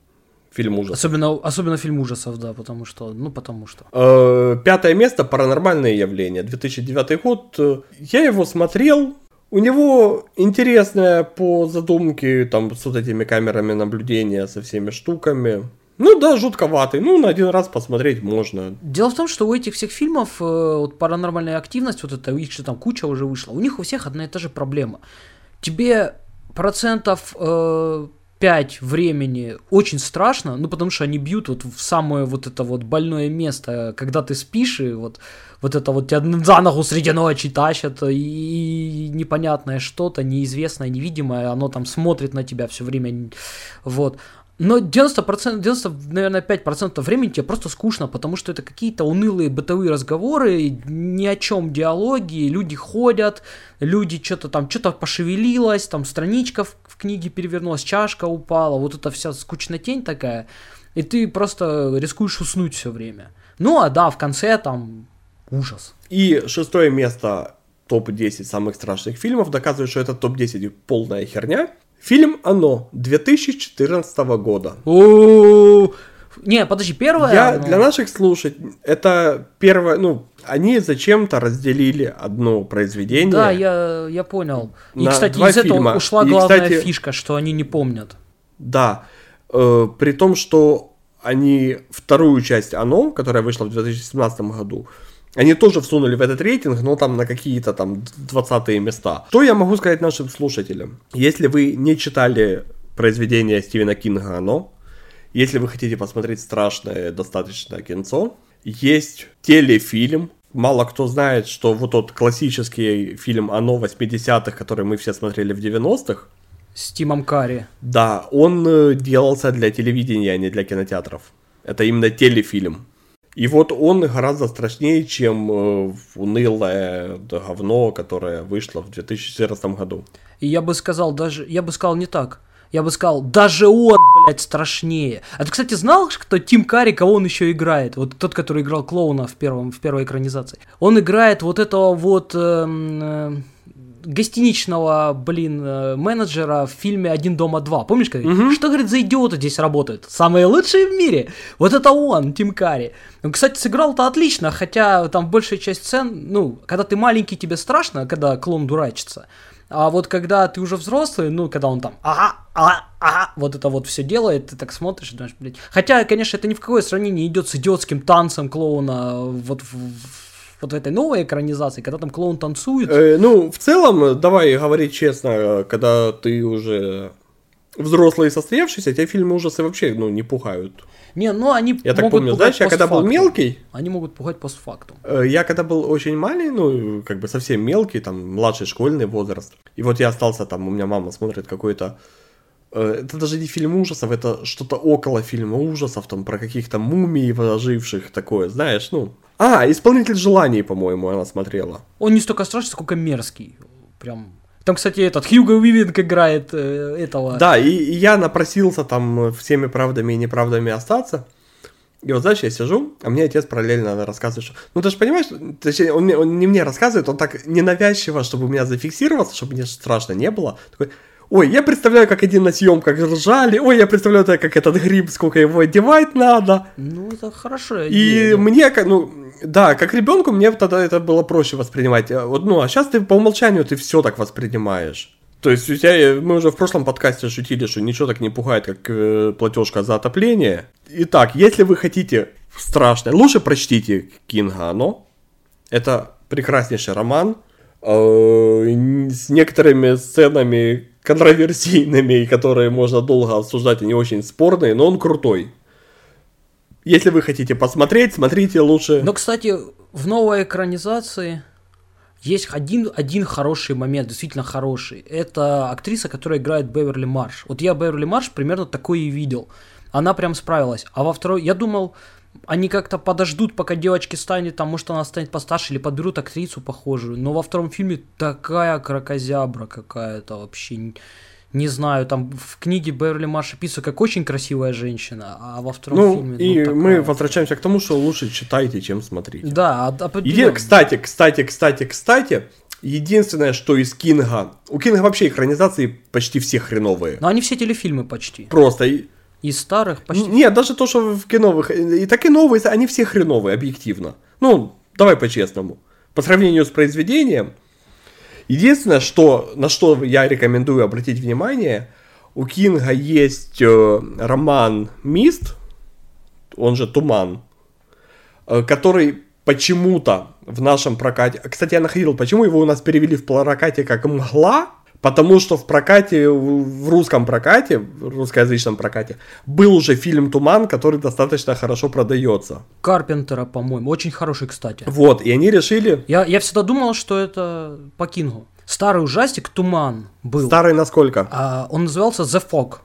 Фильм ужасов. Особенно, особенно фильм ужасов, да, потому что, ну, потому что. Э, Пятое место «Паранормальные явления», 2009 год. Я его смотрел, у него интересная по задумке, там, с вот этими камерами наблюдения, со всеми штуками. Ну да, жутковатый. Ну, на один раз посмотреть можно. Дело в том, что у этих всех фильмов, э, вот паранормальная активность, вот это, их же там куча уже вышла, у них у всех одна и та же проблема. Тебе процентов э, 5 времени очень страшно, ну потому что они бьют вот в самое вот это вот больное место, когда ты спишь и вот, вот это вот тебя за ногу среди ночи тащат и непонятное что-то, неизвестное, невидимое, оно там смотрит на тебя все время, вот. Но 90%, 90, наверное, 5% времени тебе просто скучно, потому что это какие-то унылые бытовые разговоры, ни о чем диалоги, люди ходят, люди что-то там, что-то пошевелилось, там страничка в, в книге перевернулась, чашка упала, вот эта вся скучнотень такая, и ты просто рискуешь уснуть все время. Ну, а да, в конце там ужас. И шестое место топ-10 самых страшных фильмов доказывает, что это топ-10 полная херня. Фильм «Оно» 2014 года. О, не, подожди, первое. Я для наших слушателей это первое, ну они зачем-то разделили одно произведение. Да, я, я понял. И, кстати, из этого фильма. ушла И, главная кстати- фишка, что они не помнят. Да, э, при том, что они вторую часть «Оно», которая вышла в 2017 году, они тоже всунули в этот рейтинг, но там на какие-то там 20 места. Что я могу сказать нашим слушателям? Если вы не читали произведение Стивена Кинга «Оно», если вы хотите посмотреть страшное достаточно кинцо, есть телефильм. Мало кто знает, что вот тот классический фильм «Оно» 80-х, который мы все смотрели в 90-х, С Тимом Карри. да, он э, делался для телевидения, а не для кинотеатров. Это именно телефильм. И вот он гораздо страшнее, чем э, унылое говно, которое вышло в 2014 году. И я бы сказал даже, я бы сказал не так. Я бы сказал, даже он, блядь, страшнее. А ты, кстати, знал, кто Тим Карри, кого он еще играет? Вот тот, который играл клоуна в, первом, в первой экранизации. Он играет вот этого вот эм, э, гостиничного, блин, э, менеджера в фильме «Один дома два». Помнишь, как? Что, говорит, за идиоты здесь работают? Самые лучшие в мире. Вот это он, Тим Карри. Он, кстати, сыграл-то отлично, хотя там большая часть сцен, ну, когда ты маленький, тебе страшно, когда клон дурачится. А вот когда ты уже взрослый, ну, когда он там, ага, ага, ага, вот это вот все делает, ты так смотришь и думаешь, блядь. Хотя, конечно, это ни в какое сравнение идет с идиотским танцем клоуна вот в, в- вот в этой новой экранизации, когда там клоун танцует. Э, ну, в целом, давай говорить честно, э, когда ты уже взрослый и состоявшийся, тебя фильмы ужасы вообще ну, не пугают. Не, ну они Я так помню, знаешь, я когда был мелкий, Они могут пугать постфактум. Э, Я когда был очень маленький, ну, как бы совсем мелкий, там, младший школьный возраст, и вот я остался там, у меня мама смотрит какой-то, это даже не фильм ужасов, это что-то около фильма ужасов, там, про каких-то мумий оживших, такое, знаешь, ну. А, «Исполнитель желаний», по-моему, она смотрела. Он не столько страшный, сколько мерзкий. Прям. Там, кстати, этот Хьюго Уивинг играет э, этого. Да, и, и я напросился там э, всеми правдами и неправдами остаться. И вот, знаешь, я сижу, а мне отец параллельно рассказывает, что... Ну, ты же понимаешь, точнее, он, мне- он не мне рассказывает, он так ненавязчиво, чтобы у меня зафиксировался, чтобы мне страшно не было. Такой, ой, я представляю, как один на съемках ржали, ой, я представляю, как этот гриб, сколько его одевать надо. Ну, это хорошо. И мне, как, ну, да, как ребенку мне тогда это было проще воспринимать. А Вот, ну, а сейчас ты по умолчанию ты все так воспринимаешь. То есть у тебя, э, мы уже в прошлом подкасте шутили, что ничего так не пугает, как э, платежка за отопление. Итак, если вы хотите страшное, лучше прочтите Кинга «Оно». Это прекраснейший роман э, с некоторыми сценами контроверсийными, которые можно долго обсуждать, они очень спорные, но он крутой. Если вы хотите посмотреть, смотрите лучше. Но, кстати, в новой экранизации есть один, один хороший момент, действительно хороший. Это актриса, которая играет Беверли Марш. Вот я Беверли Марш примерно такой и видел. Она прям справилась. А во второй, я думал, они как-то подождут, пока девочке станет, там, может, она станет постарше, или подберут актрису похожую. Но во втором фильме такая кракозябра какая-то вообще. Не знаю, там в книге Беверли Марш описывается как очень красивая женщина, а во втором ну, фильме... и ну, такая... мы возвращаемся к тому, что лучше читайте, чем смотрите. Да, а, Иди, кстати, кстати, кстати, кстати, единственное, что из Кинга... У Кинга вообще экранизации почти все хреновые. Но они все телефильмы почти. Просто... Из старых почти. Нет, даже то, что в киновых, и так и новые, они все хреновые, объективно. Ну, давай по-честному. По сравнению с произведением, единственное, что, на что я рекомендую обратить внимание, у Кинга есть э, роман «Мист», он же «Туман», э, который почему-то в нашем прокате... Кстати, я находил, почему его у нас перевели в прокате как «Мгла», Потому что в прокате, в русском прокате, в русскоязычном прокате, был уже фильм «Туман», который достаточно хорошо продается. Карпентера, по-моему. Очень хороший, кстати. Вот, и они решили... Я, я всегда думал, что это по Кингу. Старый ужастик «Туман» был. Старый насколько? А, он назывался «The Fog».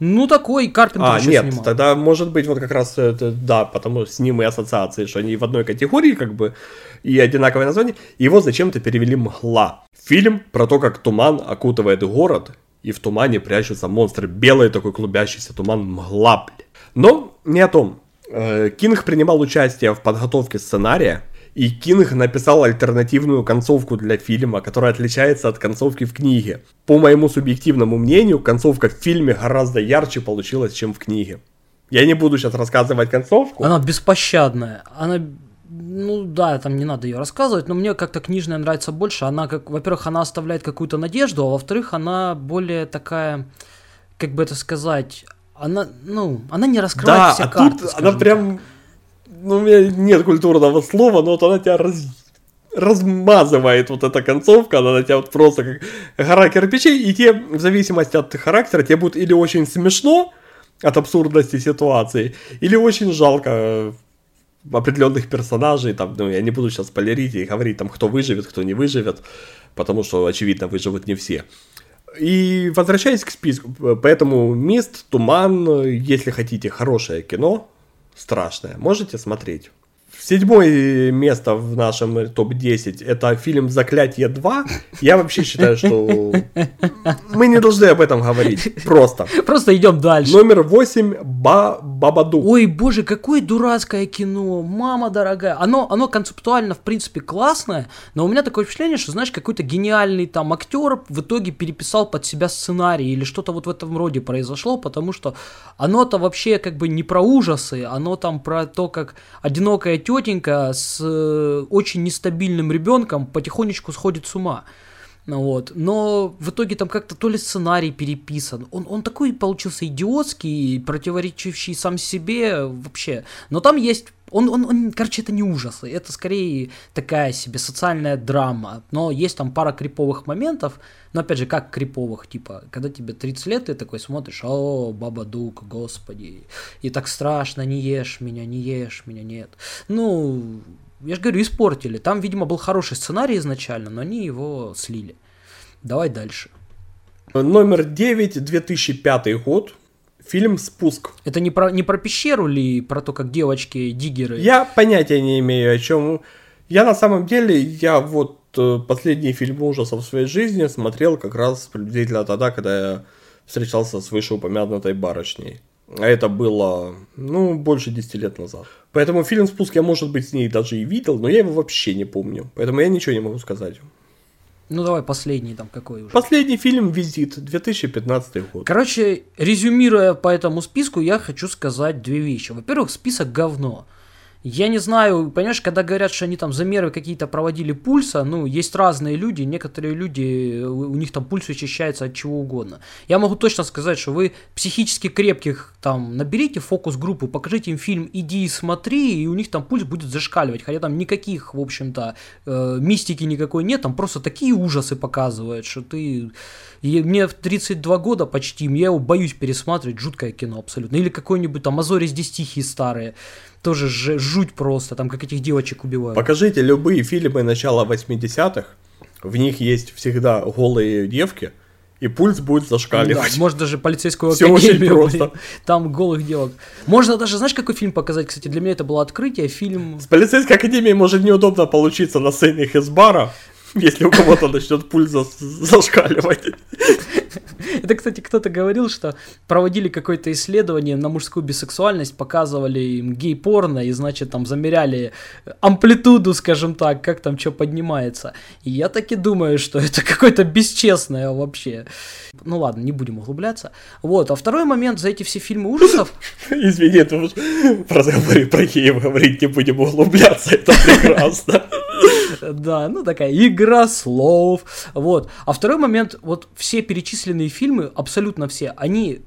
Ну, такой Карпентер А, еще нет, снимал. тогда может быть вот как раз это, да, потому с ним и ассоциации, что они в одной категории как бы и одинаковое название. Его зачем-то перевели «Мгла». Фильм про то, как туман окутывает город, и в тумане прячутся монстры. Белый такой клубящийся туман «Мгла». Но не о том. Э, Кинг принимал участие в подготовке сценария, и Кинг написал альтернативную концовку для фильма, которая отличается от концовки в книге. По моему субъективному мнению, концовка в фильме гораздо ярче получилась, чем в книге. Я не буду сейчас рассказывать концовку. Она беспощадная. Она ну да, там не надо ее рассказывать, но мне как-то книжная нравится больше. Она, как, во-первых, она оставляет какую-то надежду, а во-вторых, она более такая, как бы это сказать, она, ну, она не раскрывает да, все а карты. тут она прям, так. Ну, у меня нет культурного слова, но вот она тебя раз, размазывает, вот эта концовка, она на тебя вот просто как гора кирпичей, и тебе, в зависимости от характера, тебе будет или очень смешно от абсурдности ситуации, или очень жалко определенных персонажей, там, ну, я не буду сейчас спойлерить и говорить, там, кто выживет, кто не выживет, потому что, очевидно, выживут не все. И возвращаясь к списку, поэтому «Мист», «Туман», если хотите хорошее кино, страшное, можете смотреть. Седьмое место в нашем топ-10 это фильм «Заклятие 2». Я вообще считаю, что мы не должны об этом говорить. Просто. Просто идем дальше. Номер 8 ба Бабаду. Ой, боже, какое дурацкое кино. Мама дорогая. Оно, оно концептуально, в принципе, классное, но у меня такое впечатление, что, знаешь, какой-то гениальный там актер в итоге переписал под себя сценарий или что-то вот в этом роде произошло, потому что оно-то вообще как бы не про ужасы, оно там про то, как одинокая тетенька с э, очень нестабильным ребенком потихонечку сходит с ума. Вот. Но в итоге там как-то то ли сценарий переписан. Он, он такой получился идиотский, противоречивший сам себе вообще. Но там есть он, он, он, короче, это не ужасы, это скорее такая себе социальная драма. Но есть там пара криповых моментов, но опять же, как криповых, типа, когда тебе 30 лет, ты такой смотришь, о, Баба Дук, господи, и так страшно, не ешь меня, не ешь меня, нет. Ну, я же говорю, испортили. Там, видимо, был хороший сценарий изначально, но они его слили. Давай дальше. Номер 9, 2005 год. Фильм «Спуск». Это не про, не про пещеру ли, про то, как девочки-диггеры? Я понятия не имею, о чем. Я на самом деле, я вот э, последний фильм ужасов в своей жизни смотрел как раз приблизительно тогда, когда я встречался с вышеупомянутой барышней. А это было, ну, больше 10 лет назад. Поэтому фильм «Спуск» я, может быть, с ней даже и видел, но я его вообще не помню. Поэтому я ничего не могу сказать. Ну давай последний там какой уже. Последний фильм «Визит», 2015 год. Короче, резюмируя по этому списку, я хочу сказать две вещи. Во-первых, список говно. Я не знаю, понимаешь, когда говорят, что они там замеры какие-то проводили пульса, ну, есть разные люди, некоторые люди, у них там пульс очищается от чего угодно. Я могу точно сказать, что вы психически крепких там наберите фокус-группу, покажите им фильм «Иди и смотри», и у них там пульс будет зашкаливать, хотя там никаких, в общем-то, э, мистики никакой нет, там просто такие ужасы показывают, что ты... И мне в 32 года почти, я его боюсь пересматривать, жуткое кино абсолютно. Или какой-нибудь там «Азори здесь тихие старые» тоже жуть просто, там как этих девочек убивают. Покажите любые фильмы начала 80-х, в них есть всегда голые девки, и пульс будет зашкаливать. Да, можно даже полицейскую академию, очень просто. блин, там голых девок. Можно даже, знаешь, какой фильм показать? Кстати, для меня это было открытие. Фильм... С полицейской академией может неудобно получиться на сцене из бара, если у кого-то начнет пульс зашкаливать. Это, кстати, кто-то говорил, что проводили какое-то исследование на мужскую бисексуальность, показывали им гей-порно и, значит, там замеряли амплитуду, скажем так, как там что поднимается. И я таки думаю, что это какое-то бесчестное вообще. Ну ладно, не будем углубляться. Вот, а второй момент, за эти все фильмы ужасов, Извини, это в разговоре про геев говорить не будем углубляться, это прекрасно. Да, ну такая игра слов. Вот. А второй момент, вот все перечисленные фильмы, абсолютно все, они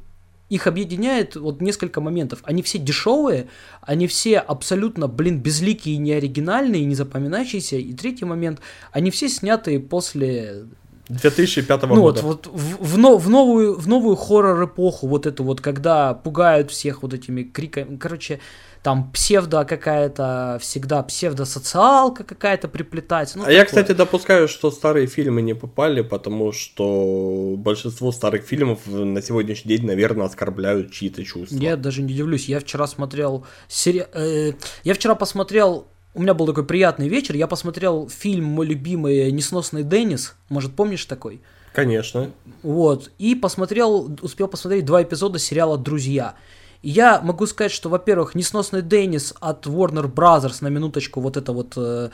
их объединяет вот несколько моментов. Они все дешевые, они все абсолютно, блин, безликие, не оригинальные, не запоминающиеся. И третий момент, они все сняты после 2005 ну вот, года. вот в, в но- в новую, в новую хоррор-эпоху, вот эту вот, когда пугают всех вот этими криками, короче, там псевдо какая-то, всегда псевдосоциалка какая-то приплетается. ну, а я, такое. кстати, допускаю, что старые фильмы не попали, потому что большинство старых фильмов на сегодняшний день, наверное, оскорбляют чьи-то чувства. Я даже не удивлюсь, я вчера смотрел сери... э, я вчера посмотрел, у меня был такой приятный вечер, я посмотрел фильм мой любимый «Несносный Деннис», может, помнишь такой? Конечно. Вот, и посмотрел, успел посмотреть два эпизода сериала «Друзья». Я могу сказать, что, во-первых, несносный Деннис от Warner Brothers, на минуточку, вот это вот э,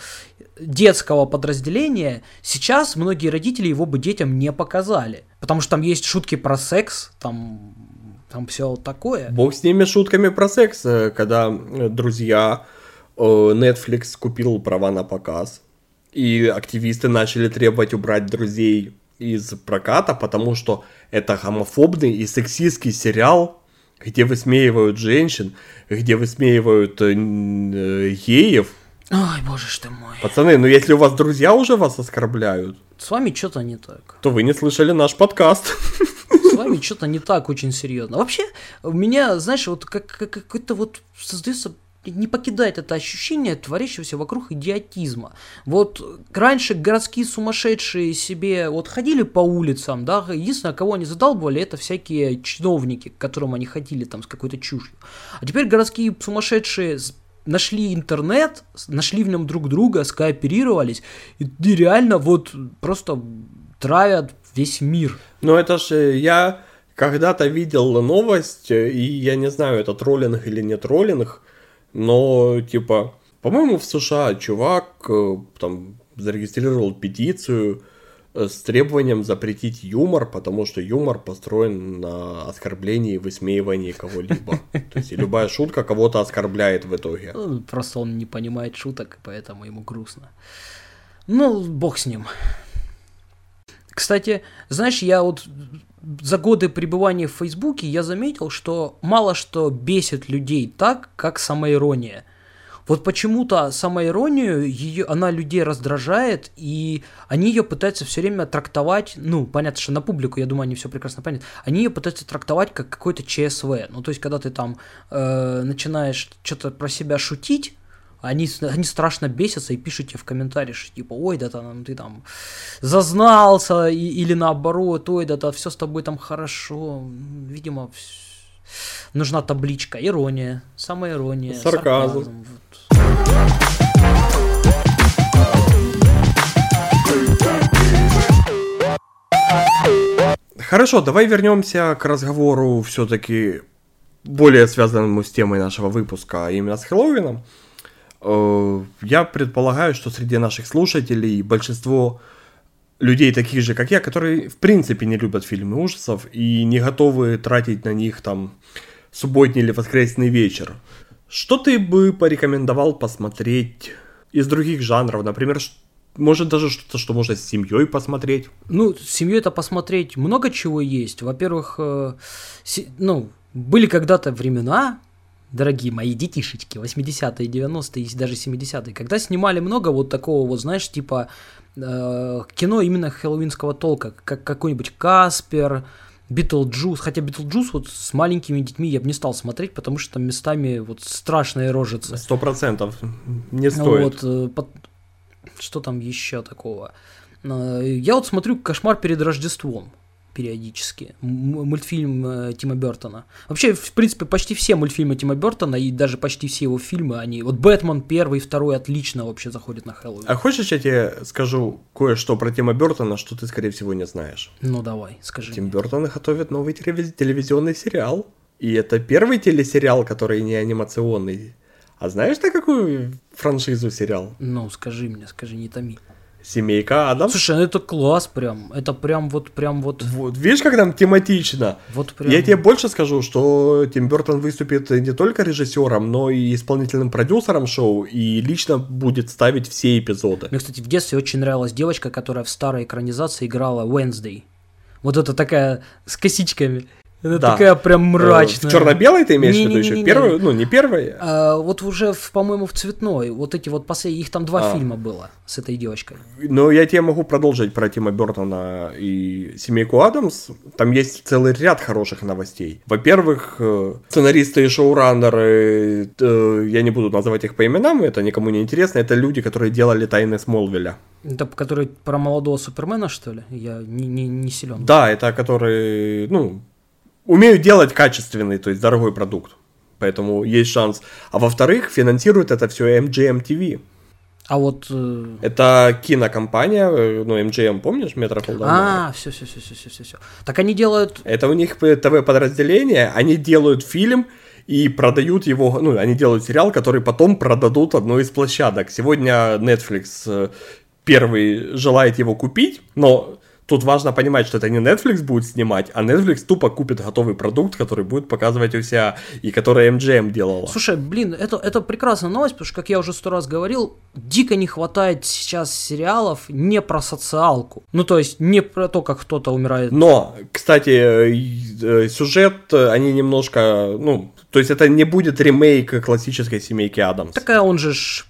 детского подразделения, сейчас многие родители его бы детям не показали. Потому что там есть шутки про секс, там, там все такое. Бог с ними шутками про секс, э, когда э, друзья э, Netflix купил права на показ, и активисты начали требовать убрать друзей из проката, потому что это гомофобный и сексистский сериал, где высмеивают женщин, где высмеивают э, э, геев. Ой, боже ж ты мой. Пацаны, ну если у вас друзья уже вас оскорбляют, С вами что-то не так. то вы не слышали наш подкаст. С вами что-то не так очень серьезно. Вообще, у меня, знаешь, вот как, как- какой-то вот создается не покидает это ощущение творящегося вокруг идиотизма. Вот раньше городские сумасшедшие себе вот ходили по улицам, да, единственное, кого они задалбывали, это всякие чиновники, к которым они ходили там с какой-то чушью. А теперь городские сумасшедшие нашли интернет, нашли в нем друг друга, скооперировались, и, и реально вот просто травят весь мир. Ну это ж э, я когда-то видел новость, э, и я не знаю, это троллинг или не троллинг, но типа, по-моему, в США чувак э, там зарегистрировал петицию э, с требованием запретить юмор, потому что юмор построен на оскорблении и высмеивании кого-либо. То есть любая шутка кого-то оскорбляет в итоге. Ну, Просто он не понимает шуток, поэтому ему грустно. Ну, бог с ним. Кстати, знаешь, я вот за годы пребывания в Фейсбуке я заметил, что мало что бесит людей так, как самоирония. Вот почему-то самоиронию, ее, она людей раздражает, и они ее пытаются все время трактовать, ну, понятно, что на публику, я думаю, они все прекрасно понятно, они ее пытаются трактовать как какой-то ЧСВ. Ну, то есть, когда ты там э, начинаешь что-то про себя шутить, они, они страшно бесятся и пишут тебе в комментариях, что типа, ой, да там ты там зазнался, и- или наоборот, ой, да, да все с тобой там хорошо. Видимо, вс- нужна табличка, ирония, самая ирония, Сарказм. вот. Хорошо, давай вернемся к разговору все-таки более связанному с темой нашего выпуска, а именно с Хэллоуином. Я предполагаю, что среди наших слушателей большинство людей таких же, как я, которые в принципе не любят фильмы ужасов и не готовы тратить на них там субботний или воскресный вечер. Что ты бы порекомендовал посмотреть из других жанров? Например, может даже что-то, что можно с семьей посмотреть? Ну, с семьей это посмотреть много чего есть. Во-первых, э, ну, были когда-то времена, дорогие мои детишечки, 80-е, 90-е и даже 70-е, когда снимали много вот такого вот, знаешь, типа э, кино именно хэллоуинского толка, как какой-нибудь Каспер, Битлджус, хотя Битлджус вот с маленькими детьми я бы не стал смотреть, потому что там местами вот страшные рожицы. Сто процентов не стоит. Вот, э, пот- что там еще такого? Э, Я вот смотрю «Кошмар перед Рождеством». Периодически. Мультфильм э, Тима Бертона. Вообще, в принципе, почти все мультфильмы Тима Бертона и даже почти все его фильмы, они... Вот Бэтмен первый, второй отлично вообще заходят на Хэллоуин. А хочешь, я тебе скажу кое-что про Тима Бертона, что ты, скорее всего, не знаешь? Ну, давай, скажи. Тим Бертон готовит новый телевиз- телевизионный сериал. И это первый телесериал, который не анимационный. А знаешь ты какую франшизу сериал? Ну, скажи мне, скажи, не томи. Семейка Адамс. Слушай, ну это класс прям. Это прям вот, прям вот, Вот, видишь, как там тематично? вот прям... Я тебе больше скажу, что Тим Бертон выступит не только режиссером, но и исполнительным продюсером шоу, и лично будет ставить все эпизоды. Мне, кстати, в детстве очень нравилась девочка, которая в старой экранизации играла Wednesday. Вот это такая с косичками. Это Да. такая прям мрачная. В черно-белой ты имеешь в виду еще? Не-не-не-не. Первую? Ну, не первая. А, вот уже, по-моему, в цветной. Вот эти вот последние, их там два А. фильма было с этой девочкой. Но я тебе могу продолжить про Тима Бертона и семейку Адамс. Там есть целый ряд хороших новостей. Во-первых, э, сценаристы и шоураннеры, э, я не буду называть их по именам, это никому не интересно, это люди, которые делали «Тайны Смолвиля». Это который про молодого Супермена, что ли? Я не, не, не силен. Да, это которые, ну, умеют делать качественный, то есть дорогой продукт. Поэтому есть шанс. А во-вторых, финансирует это все MGM TV. А вот... э, Это кинокомпания, э, ну, MGM, помнишь, Метрополитен? А, все, все, все, все, все, все, все. Так они делают... Это у них ТВ-подразделение, они делают фильм и продают его, ну, они делают сериал, который потом продадут одной из площадок. Сегодня Netflix э, первый желает его купить, но тут важно понимать, что это не Netflix будет снимать, а Netflix тупо купит готовый продукт, который будет показывать у себя, и который MGM делала. Слушай, блин, это, это прекрасная новость, потому что, как я уже сто раз говорил, дико не хватает сейчас сериалов не про социалку. Ну, то есть, не про то, как кто-то умирает. Но, кстати, э, э, сюжет, э, они немножко, ну, то есть это не будет ремейк классической семейки Адамс. Такая он же ж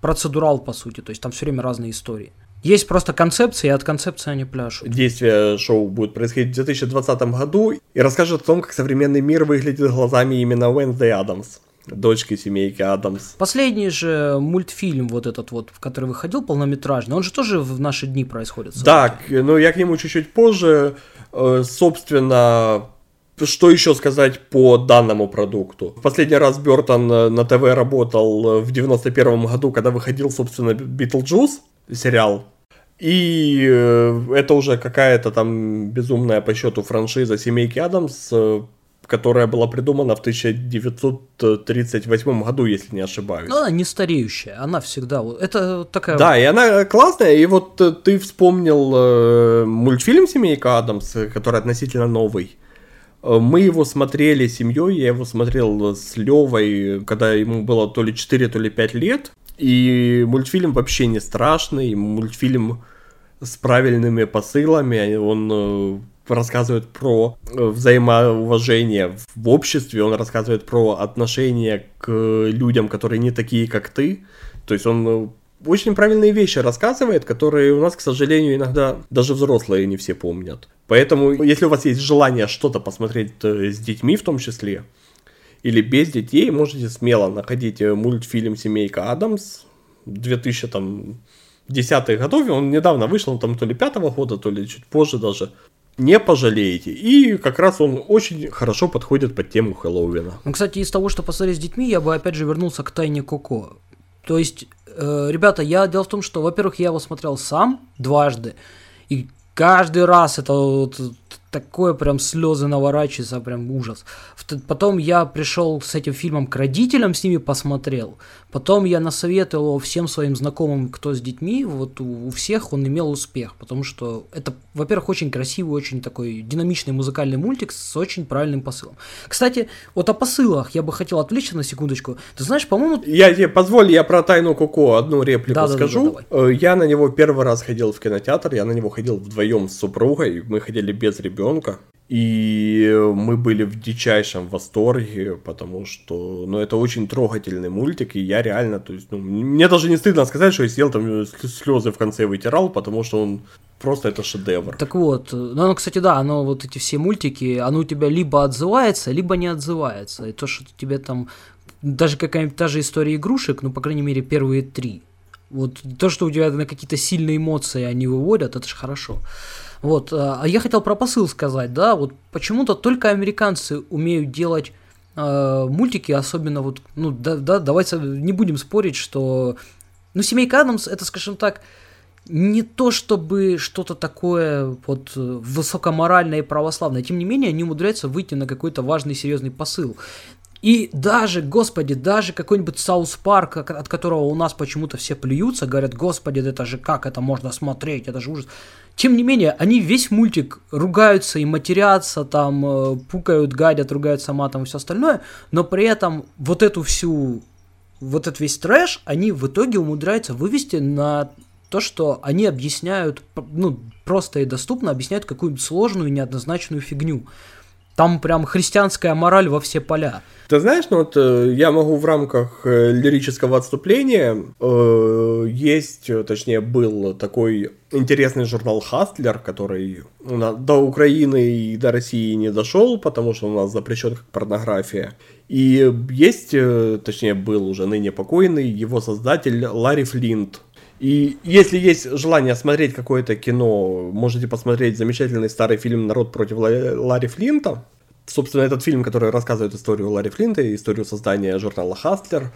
процедурал, по сути, то есть там все время разные истории. Есть просто концепции, и от концепции они пляшут. Действие шоу будет происходить в 2020 году и расскажет о том, как современный мир выглядит глазами именно Уэнсдей Адамс, дочки семейки Адамс. Последний же мультфильм вот этот вот, в который выходил, полнометражный, он же тоже в наши дни происходит. Да, но я к нему чуть-чуть позже. Э, Собственно, что еще сказать по данному продукту? В последний раз Бертон э, на ТВ работал э, в 91 году, когда выходил, собственно, Битлджус сериал. И э, это уже какая-то там безумная по счету франшиза семейки Адамс, э, которая была придумана в 1938 году, если не ошибаюсь. Но она не стареющая, она всегда... Это такая... Да, и она классная, и вот э, ты вспомнил мультфильм «Семейка Адамс», который относительно новый. Мы его смотрели семьей, я его смотрел с Левой, когда ему было то ли 4, то ли 5 лет. И мультфильм вообще не страшный, мультфильм с правильными посылами, он э, рассказывает про э, взаимоуважение в обществе, он рассказывает про отношение к людям, которые не такие, как ты. То есть он э, очень правильные вещи рассказывает, которые у нас, к сожалению, иногда даже взрослые не все помнят. Поэтому, если у вас есть желание что-то посмотреть с детьми в том числе, или без детей, можете смело находить э, мультфильм «Семейка Адамс» 2010-х годов, он недавно вышел, он там то ли пятого года, то ли чуть позже даже. Не пожалеете. И как раз он очень хорошо подходит под тему Хэллоуина. Ну, кстати, из того, что посмотреть с детьми, я бы опять же вернулся к тайне Коко. То есть, э, ребята, я дело в том, что, во-первых, я его смотрел сам дважды, и каждый раз это вот такое прям слезы наворачиваются, прям ужас. Потом я пришел с этим фильмом к родителям, с ними посмотрел. Потом я насоветовал его всем своим знакомым, кто с детьми, вот у, у всех он имел успех, потому что это, во-первых, очень красивый, очень такой динамичный музыкальный мультик с очень правильным посылом. Кстати, вот о посылах я бы хотел отвлечься на секундочку. Ты знаешь, по-моему, Я тебе позволь, я про Тайну Коко одну реплику Да-да-да, скажу. Э, Я на него первый раз ходил в кинотеатр, я на него ходил вдвоем с супругой, мы ходили без ребенка. И мы были в дичайшем восторге, потому что, ну, это очень трогательный мультик, и я реально, то есть, ну, мне даже не стыдно сказать, что я сидел там э, слезы в конце вытирал, потому что он просто это шедевр. Так вот, ну, оно, кстати, да, оно вот эти все мультики, оно у тебя либо отзывается, либо не отзывается. И то, что тебе там, даже какая-нибудь та же история игрушек, ну, по крайней мере, первые три, Вот то, что у тебя на какие-то сильные эмоции они выводят, это же хорошо. Вот, а, а я хотел про посыл сказать, да, вот почему-то только американцы умеют делать э, мультики, особенно вот, ну, да, да, давайте не будем спорить, что, ну, Семейка Адамс, это, скажем так, не то чтобы что-то такое вот высокоморальное и православное, тем не менее они умудряются выйти на какой-то важный серьезный посыл. И даже, господи, даже какой-нибудь Саус Парк, от которого у нас почему-то все плюются, говорят, господи, это же как это можно смотреть, это же ужас. Тем не менее, они весь мультик ругаются и матерятся, там, э, пукают, гадят, ругаются матом и все остальное, но при этом вот эту всю, вот этот весь трэш, они в итоге умудряются вывести на то, что они объясняют, ну, просто и доступно объясняют какую-нибудь сложную, неоднозначную фигню. Там прям христианская мораль во все поля. Ты знаешь, ну вот э, я могу в рамках э, лирического отступления, э, есть, точнее, был такой интересный журнал Хастлер, который до Украины и до России не дошел, потому что у нас запрещен как порнография. И есть, точнее, был уже ныне покойный его создатель Ларри Флинт. И если есть желание смотреть какое-то кино, можете посмотреть замечательный старый фильм «Народ против Ларри Флинта». Собственно, этот фильм, который рассказывает историю Ларри Флинта и историю создания журнала «Хастлер».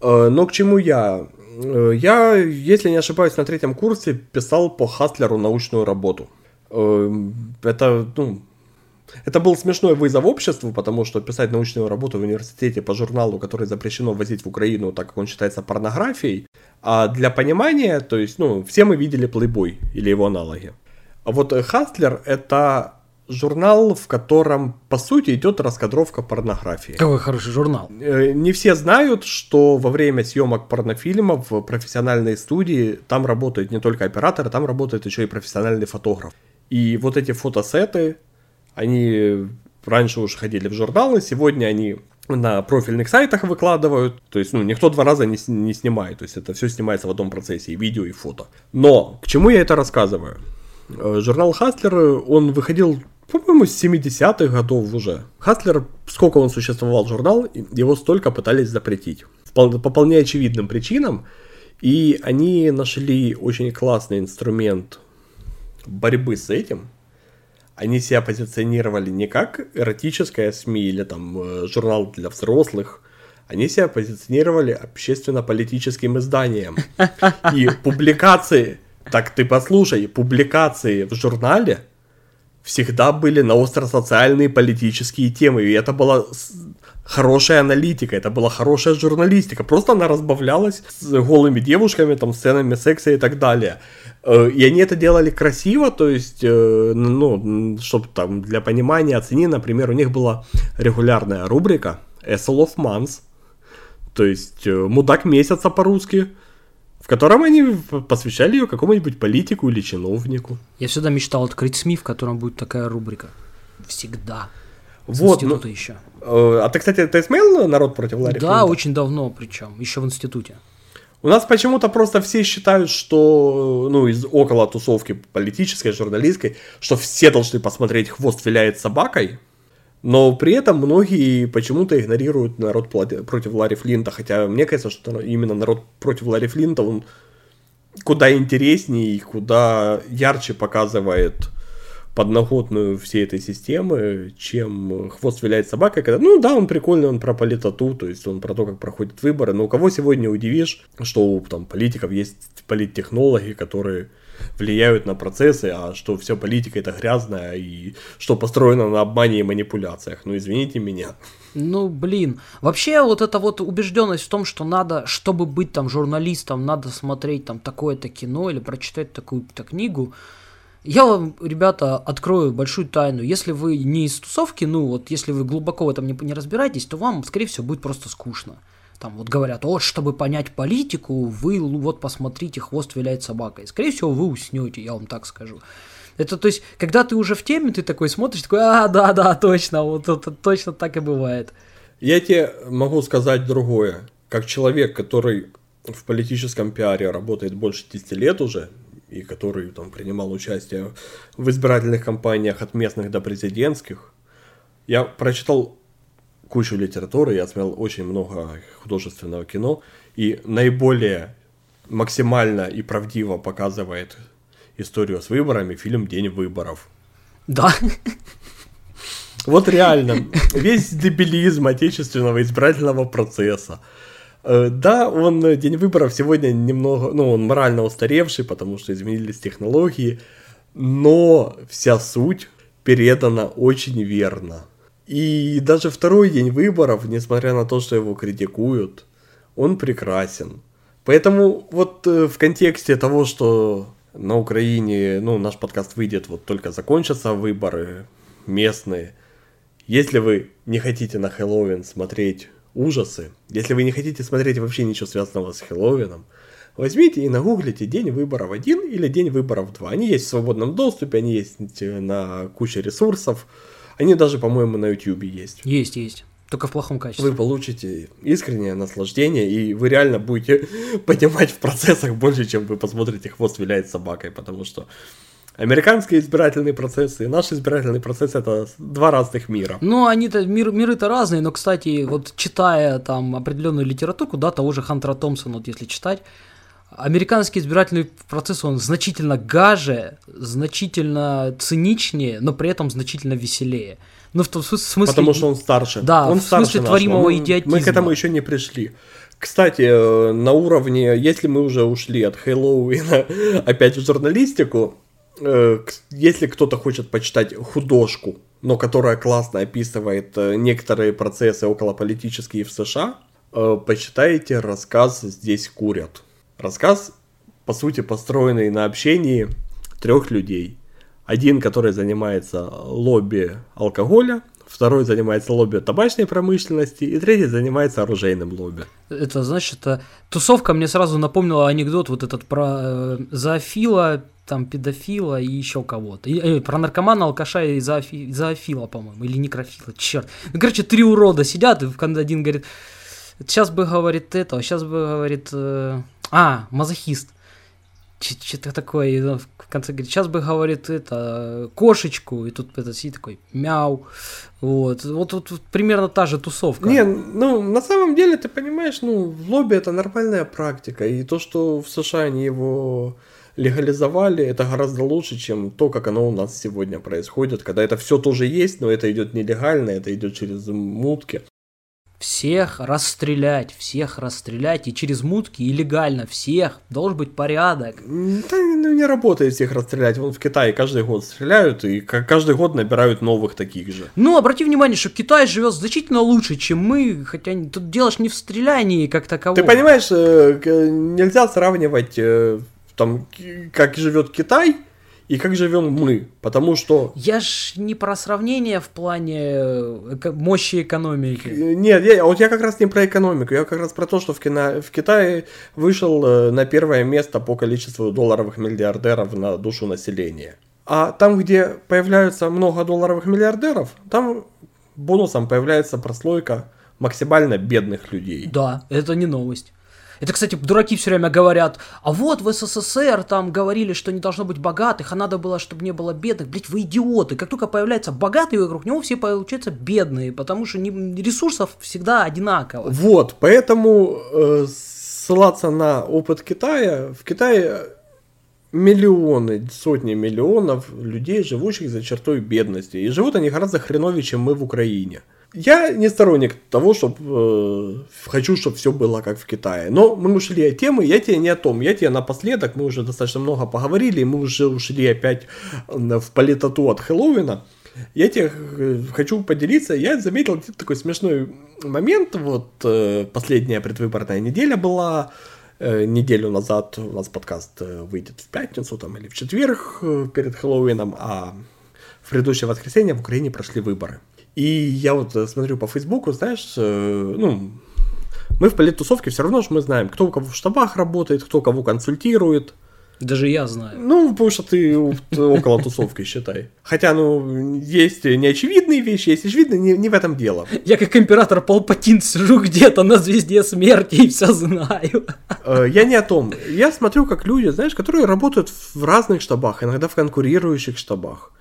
Э, но к чему я? Э, я, если не ошибаюсь, на третьем курсе писал по Хастлеру научную работу. Э, это, ну, это был смешной вызов обществу, потому что писать научную работу в университете по журналу, который запрещено возить в Украину, так как он считается порнографией. А для понимания, то есть, ну, все мы видели Playboy или его аналоги. А вот Хастлер это журнал, в котором, по сути, идет раскадровка порнографии. Какой хороший журнал. Э, не все знают, что во время съемок порнофильмов в профессиональной студии там работают не только операторы, там работает еще и профессиональный фотограф. И вот эти фотосеты, они раньше уже ходили в журналы, сегодня они на профильных сайтах выкладывают, то есть, ну, никто два раза не, не снимает, то есть это все снимается в одном процессе, и видео, и фото. Но, к чему я это рассказываю? Э, журнал Хаслер, он выходил, по-моему, с 70-х годов уже. Хаслер, сколько он существовал, журнал, его столько пытались запретить. По вполне очевидным причинам. И они нашли очень классный инструмент борьбы с этим – они себя позиционировали не как эротическая СМИ или там э, журнал для взрослых, они себя позиционировали общественно-политическим изданием. И публикации, так ты послушай, публикации в журнале всегда были на остро-социальные политические темы. И это была хорошая аналитика, это была хорошая журналистика. Просто она разбавлялась с голыми девушками, там, сценами секса и так далее. И они это делали красиво, то есть, ну, чтобы там для понимания оцени, например, у них была регулярная рубрика Essel of Months, то есть мудак месяца по-русски, в котором они посвящали ее какому-нибудь политику или чиновнику. Я всегда мечтал открыть СМИ, в котором будет такая рубрика. Всегда. Вот, института ну, еще. А ты, кстати, ты смотрел «Народ против Ларри Да, Флинта? очень давно причем, еще в институте. У нас почему-то просто все считают, что, ну, из около тусовки политической, журналистской, что все должны посмотреть «Хвост виляет собакой», но при этом многие почему-то игнорируют народ против Ларри Флинта, хотя мне кажется, что именно народ против Ларри Флинта, он куда интереснее и куда ярче показывает подноготную всей этой системы, чем хвост виляет собака, когда, ну да, он прикольный, он про политоту, то есть он про то, как проходят выборы, но кого сегодня удивишь, что у там, политиков есть политтехнологи, которые влияют на процессы, а что все политика это грязная и что построено на обмане и манипуляциях. Ну, извините меня. Ну, блин. Вообще, вот эта вот убежденность в том, что надо, чтобы быть там журналистом, надо смотреть там такое-то кино или прочитать такую-то книгу, я вам, ребята, открою большую тайну. Если вы не из тусовки, ну вот если вы глубоко в этом не, не разбираетесь, то вам, скорее всего, будет просто скучно. Там вот говорят, вот чтобы понять политику, вы вот посмотрите, хвост виляет собакой. Скорее всего, вы уснете, я вам так скажу. Это то есть, когда ты уже в теме, ты такой смотришь, такой, а, да, да, точно, вот это точно так и бывает. Я тебе могу сказать другое. Как человек, который в политическом пиаре работает больше 10 лет уже, и который там принимал участие в избирательных кампаниях от местных до президентских. Я прочитал кучу литературы, я смотрел очень много художественного кино, и наиболее максимально и правдиво показывает историю с выборами фильм «День выборов». Да. Вот реально, весь дебилизм отечественного избирательного процесса. Э, да, он э, день выборов сегодня немного, ну, он морально устаревший, потому что изменились технологии, но вся суть передана очень верно. И даже второй день выборов, несмотря на то, что его критикуют, он прекрасен. Поэтому вот э, в контексте того, что на Украине, ну, наш подкаст выйдет, вот только закончатся выборы местные. Если вы не хотите на Хэллоуин смотреть ужасы, если вы не хотите смотреть вообще ничего связанного с Хэллоуином, возьмите и нагуглите День выборов 1 или День выборов 2. Они есть в свободном доступе, они есть на куче ресурсов. Они даже, по-моему, на YouTube есть. Есть, есть. Только в плохом качестве. Вы получите искреннее наслаждение, и вы реально будете понимать в процессах больше, чем вы посмотрите «Хвост виляет собакой», потому что Американский избирательный процесс и наш избирательный процесс это два разных мира. Ну, они-то мир, миры-то разные, но, кстати, вот читая там определенную литературу, да, того же Хантера Томпсона, вот если читать, американский избирательный процесс, он значительно гаже, значительно циничнее, но при этом значительно веселее. Ну, в том смысле... Потому что он старше. Да, он в смысле старше творимого нашего. идиотизма. Мы к этому еще не пришли. Кстати, э, на уровне, если мы уже ушли от Хэллоуина опять в журналистику, если кто-то хочет почитать художку, но которая классно описывает э, некоторые процессы околополитические в США, почитайте рассказ «Здесь курят». Рассказ, по сути, построенный на общении трех людей – один, который занимается лобби алкоголя, второй занимается лобби табачной промышленности, и третий занимается оружейным лобби. Это, значит, тусовка мне сразу напомнила анекдот вот этот про э, зоофила, там, педофила и еще кого-то. И, э, про наркомана, алкаша и зоофи, зоофила, по-моему, или некрофила, черт. Ну, короче, три урода сидят, и один говорит, сейчас бы, говорит, это, сейчас бы, говорит, э, а, мазохист что-то такое, и в конце говорит, сейчас бы, говорит, это, кошечку, и тут этот сидит такой, мяу, вот, вот, вот, вот примерно та же тусовка. Не, ну, на самом деле, ты понимаешь, ну, в лобби это нормальная практика, и то, что в США они его легализовали, это гораздо лучше, чем то, как оно у нас сегодня происходит, когда это все тоже есть, но это идет нелегально, это идет через мутки всех расстрелять, всех расстрелять, и через мутки, и легально, всех, должен быть порядок. Да ну, не работает всех расстрелять, вон в Китае каждый год стреляют, и каждый год набирают новых таких же. Ну, обрати внимание, что Китай живет значительно лучше, чем мы, хотя тут дело не в стрелянии как такового. Ты понимаешь, э, нельзя сравнивать э, там, как живет Китай, и как живем мы, потому что... Я ж не про сравнение в плане э, мощи экономики. Э, нет, я, вот я как раз не про экономику, я как раз про то, что в, кино, в Китае вышел э, на первое место по количеству долларовых миллиардеров на душу населения. А там, где появляются много долларовых миллиардеров, там бонусом появляется прослойка максимально бедных людей. Да, это не новость. Это, кстати, дураки все время говорят, а вот в СССР там говорили, что не должно быть богатых, а надо было, чтобы не было бедных. Блять, вы идиоты. Как только появляется богатый вокруг него, все получаются бедные, потому что ресурсов всегда одинаково. Вот, поэтому э, ссылаться на опыт Китая, в Китае миллионы, сотни миллионов людей, живущих за чертой бедности. И живут они гораздо хреновее, чем мы в Украине. Я не сторонник того, чтобы э, хочу, чтобы все было как в Китае. Но мы ушли от темы, я тебе не о том. Я тебе напоследок, мы уже достаточно много поговорили, мы уже ушли опять в политоту от Хэллоуина. Я тебе э, хочу поделиться, я заметил такой смешной момент, вот э, последняя предвыборная неделя была, э, неделю назад у нас подкаст выйдет в пятницу там, или в четверг перед Хэллоуином, а в предыдущее воскресенье в Украине прошли выборы. И я вот э, смотрю по Фейсбуку, знаешь, э, ну, мы в политтусовке все равно же мы знаем, кто у кого в штабах работает, кто кого консультирует. Даже я знаю. Ну, потому что ты около тусовки, считай. Хотя, ну, есть неочевидные вещи, есть очевидные, не, не в этом дело. Я как император Палпатин сижу где-то на звезде смерти и все знаю. Э, я не о том. Я смотрю, как люди, знаешь, которые работают в разных штабах, иногда в конкурирующих штабах.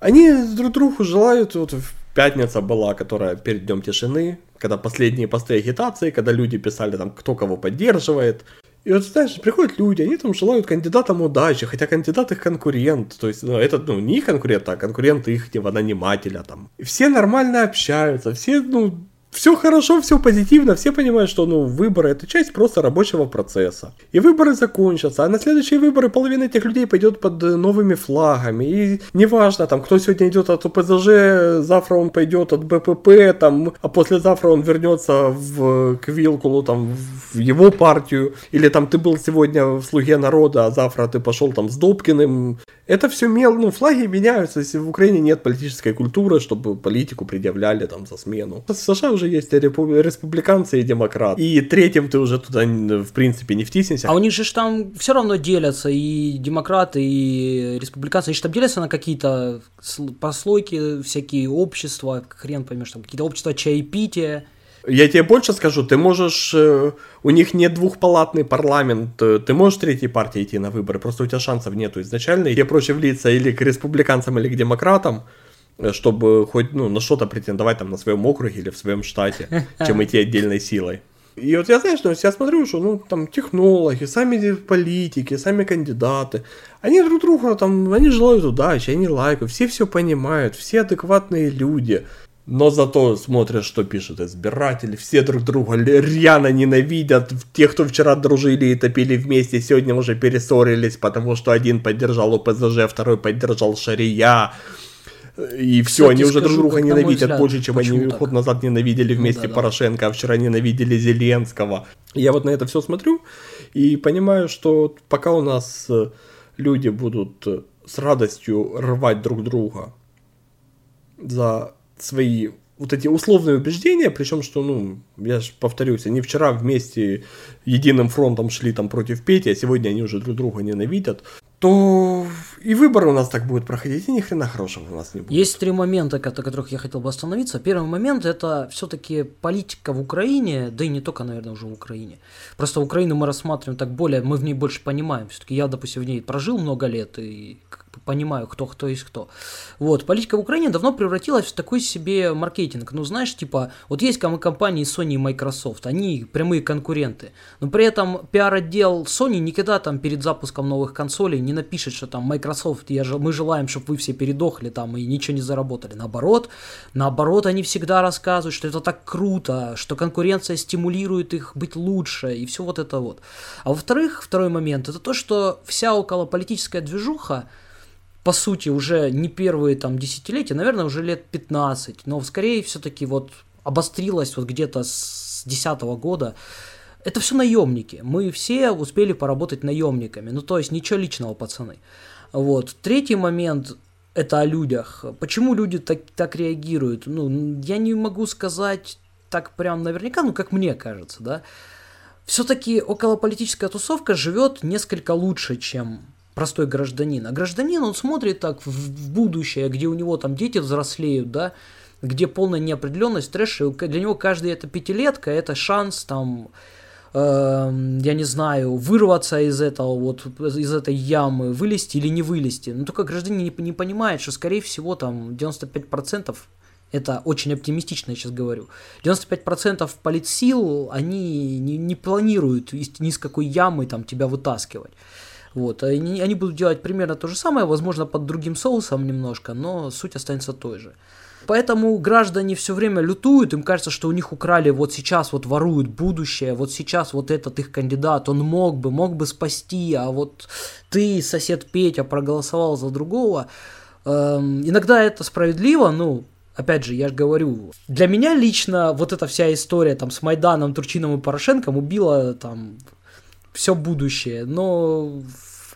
Они друг другу желают вот пятница была, которая перед Днем тишины, когда последние посты агитации, когда люди писали там, кто кого поддерживает. И вот, знаешь, приходят люди, они там желают кандидатам удачи, хотя кандидат их конкурент. То есть, ну, это, ну, не их конкурент, а конкурент их нанимателя там. Все нормально общаются, все, ну, все хорошо, все позитивно, все понимают, что ну, выборы это часть просто рабочего процесса. И выборы закончатся, а на следующие выборы половина этих людей пойдет под новыми флагами. И неважно, там, кто сегодня идет от ОПЗЖ, завтра он пойдет от БПП, там, а послезавтра он вернется в, к Вилкулу, там, в его партию. Или там ты был сегодня в «Слуге народа», а завтра ты пошел там с Добкиным. Это все мел, ну, флаги меняются, если в Украине нет политической культуры, чтобы политику предъявляли там за смену. США уже есть республиканцы и демократы. И третьим ты уже туда, в принципе, не втиснешься. А у них же там все равно делятся и демократы, и республиканцы. Они же там делятся на какие-то послойки, всякие общества, хрен поймешь, там какие-то общества чаепития. Я тебе больше скажу, ты можешь, э, у них не двухпалатный парламент, э, ты можешь третьей партии идти на выборы, просто у тебя шансов нету изначально, и тебе проще влиться или к республиканцам, или к демократам, чтобы хоть ну, на что-то претендовать там на своем округе или в своем штате, чем идти отдельной силой. И вот я, знаешь, ну, я смотрю, что ну, там технологи, сами политики, сами кандидаты, они друг друга там, они желают удачи, они лайкают, все все понимают, все адекватные люди. Но зато смотришь, что пишут избиратели, все друг друга рьяно ненавидят. Те, кто вчера дружили и топили вместе, сегодня уже перессорились, потому что один поддержал ОПЗЖ, второй поддержал Шария. И все, Кстати, они уже друг друга ненавидят взгляд, больше, чем они так? год назад ненавидели ну вместе ну, да, Порошенко, а вчера ненавидели Зеленского. Я вот на это все смотрю и понимаю, что пока у нас э, люди будут э, с радостью рвать друг друга за свои вот эти условные убеждения, причем, что, ну, я же повторюсь, они вчера вместе единым фронтом шли там против Пети, а сегодня они уже друг друга ненавидят, то и выборы у нас так будут проходить, и ни хрена хорошего у нас не будет. Есть три момента, о которых я хотел бы остановиться. Первый момент – это все-таки политика в Украине, да и не только, наверное, уже в Украине. Просто Украину мы рассматриваем так более, мы в ней больше понимаем. Все-таки я, допустим, в ней прожил много лет, и понимаю, кто кто есть кто. Вот, политика в Украине давно превратилась в такой себе маркетинг. Ну, знаешь, типа, вот есть компании Sony и Microsoft, они прямые конкуренты, но при этом пиар-отдел Sony никогда там перед запуском новых консолей не напишет, что там Microsoft, я, мы желаем, чтобы вы все передохли там и ничего не заработали. Наоборот, наоборот, они всегда рассказывают, что это так круто, что конкуренция стимулирует их быть лучше и все вот это вот. А во-вторых, второй момент, это то, что вся околополитическая движуха, по сути, уже не первые там десятилетия, наверное, уже лет 15, но скорее все-таки вот обострилась вот где-то с 10 года. Это все наемники. Мы все успели поработать наемниками. Ну, то есть ничего личного, пацаны. Вот. Третий момент это о людях. Почему люди так, так реагируют? Ну, я не могу сказать так прям наверняка, ну, как мне кажется, да. Все-таки околополитическая тусовка живет несколько лучше, чем простой гражданин. А гражданин, он смотрит так в будущее, где у него там дети взрослеют, да, где полная неопределенность, трэш, и для него каждая эта пятилетка это шанс там, э, я не знаю, вырваться из этого вот, из этой ямы, вылезти или не вылезти. Но только гражданин не, не понимает, что скорее всего там 95% это очень оптимистично, я сейчас говорю. 95% политсил, они не, не планируют из, ни с какой ямы там тебя вытаскивать. Вот, они, они будут делать примерно то же самое, возможно, под другим соусом немножко, но суть останется той же. Поэтому граждане все время лютуют, им кажется, что у них украли, вот сейчас вот воруют будущее, вот сейчас вот этот их кандидат, он мог бы, мог бы спасти, а вот ты, сосед Петя, проголосовал за другого. Эм, иногда это справедливо, ну, опять же, я же говорю, для меня лично вот эта вся история там с Майданом, Турчином и Порошенком убила там все будущее. Но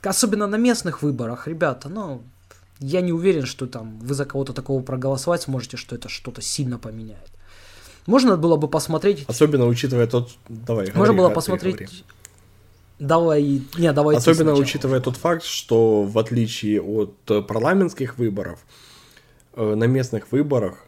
особенно на местных выборах, ребята, ну, я не уверен, что там вы за кого-то такого проголосовать сможете, что это что-то сильно поменяет. Можно было бы посмотреть... Особенно учитывая тот... Давай, Можно говори, было посмотреть... Говори. Давай, не, давай. Особенно учитывая тот факт, что в отличие от парламентских выборов, э, на местных выборах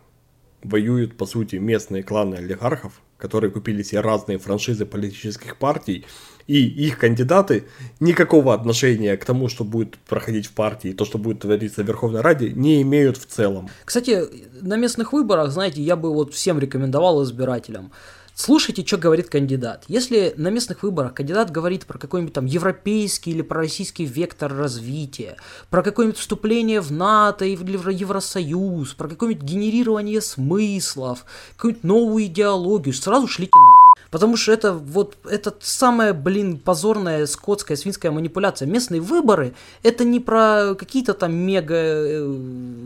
воюют, по сути, местные кланы олигархов, которые купили себе разные франшизы политических партий, и их кандидаты никакого отношения к тому, что будет проходить в партии, то, что будет твориться в Верховной Раде, не имеют в целом. Кстати, на местных выборах, знаете, я бы вот всем рекомендовал избирателям Слушайте, что говорит кандидат. Если на местных выборах кандидат говорит про какой-нибудь там европейский или про российский вектор развития, про какое-нибудь вступление в НАТО и в Евросоюз, про какое-нибудь генерирование смыслов, какую-нибудь новую идеологию, сразу шлите нахуй. Потому что это вот, это самая, блин, позорная скотская свинская манипуляция. Местные выборы это не про какие-то там мега э,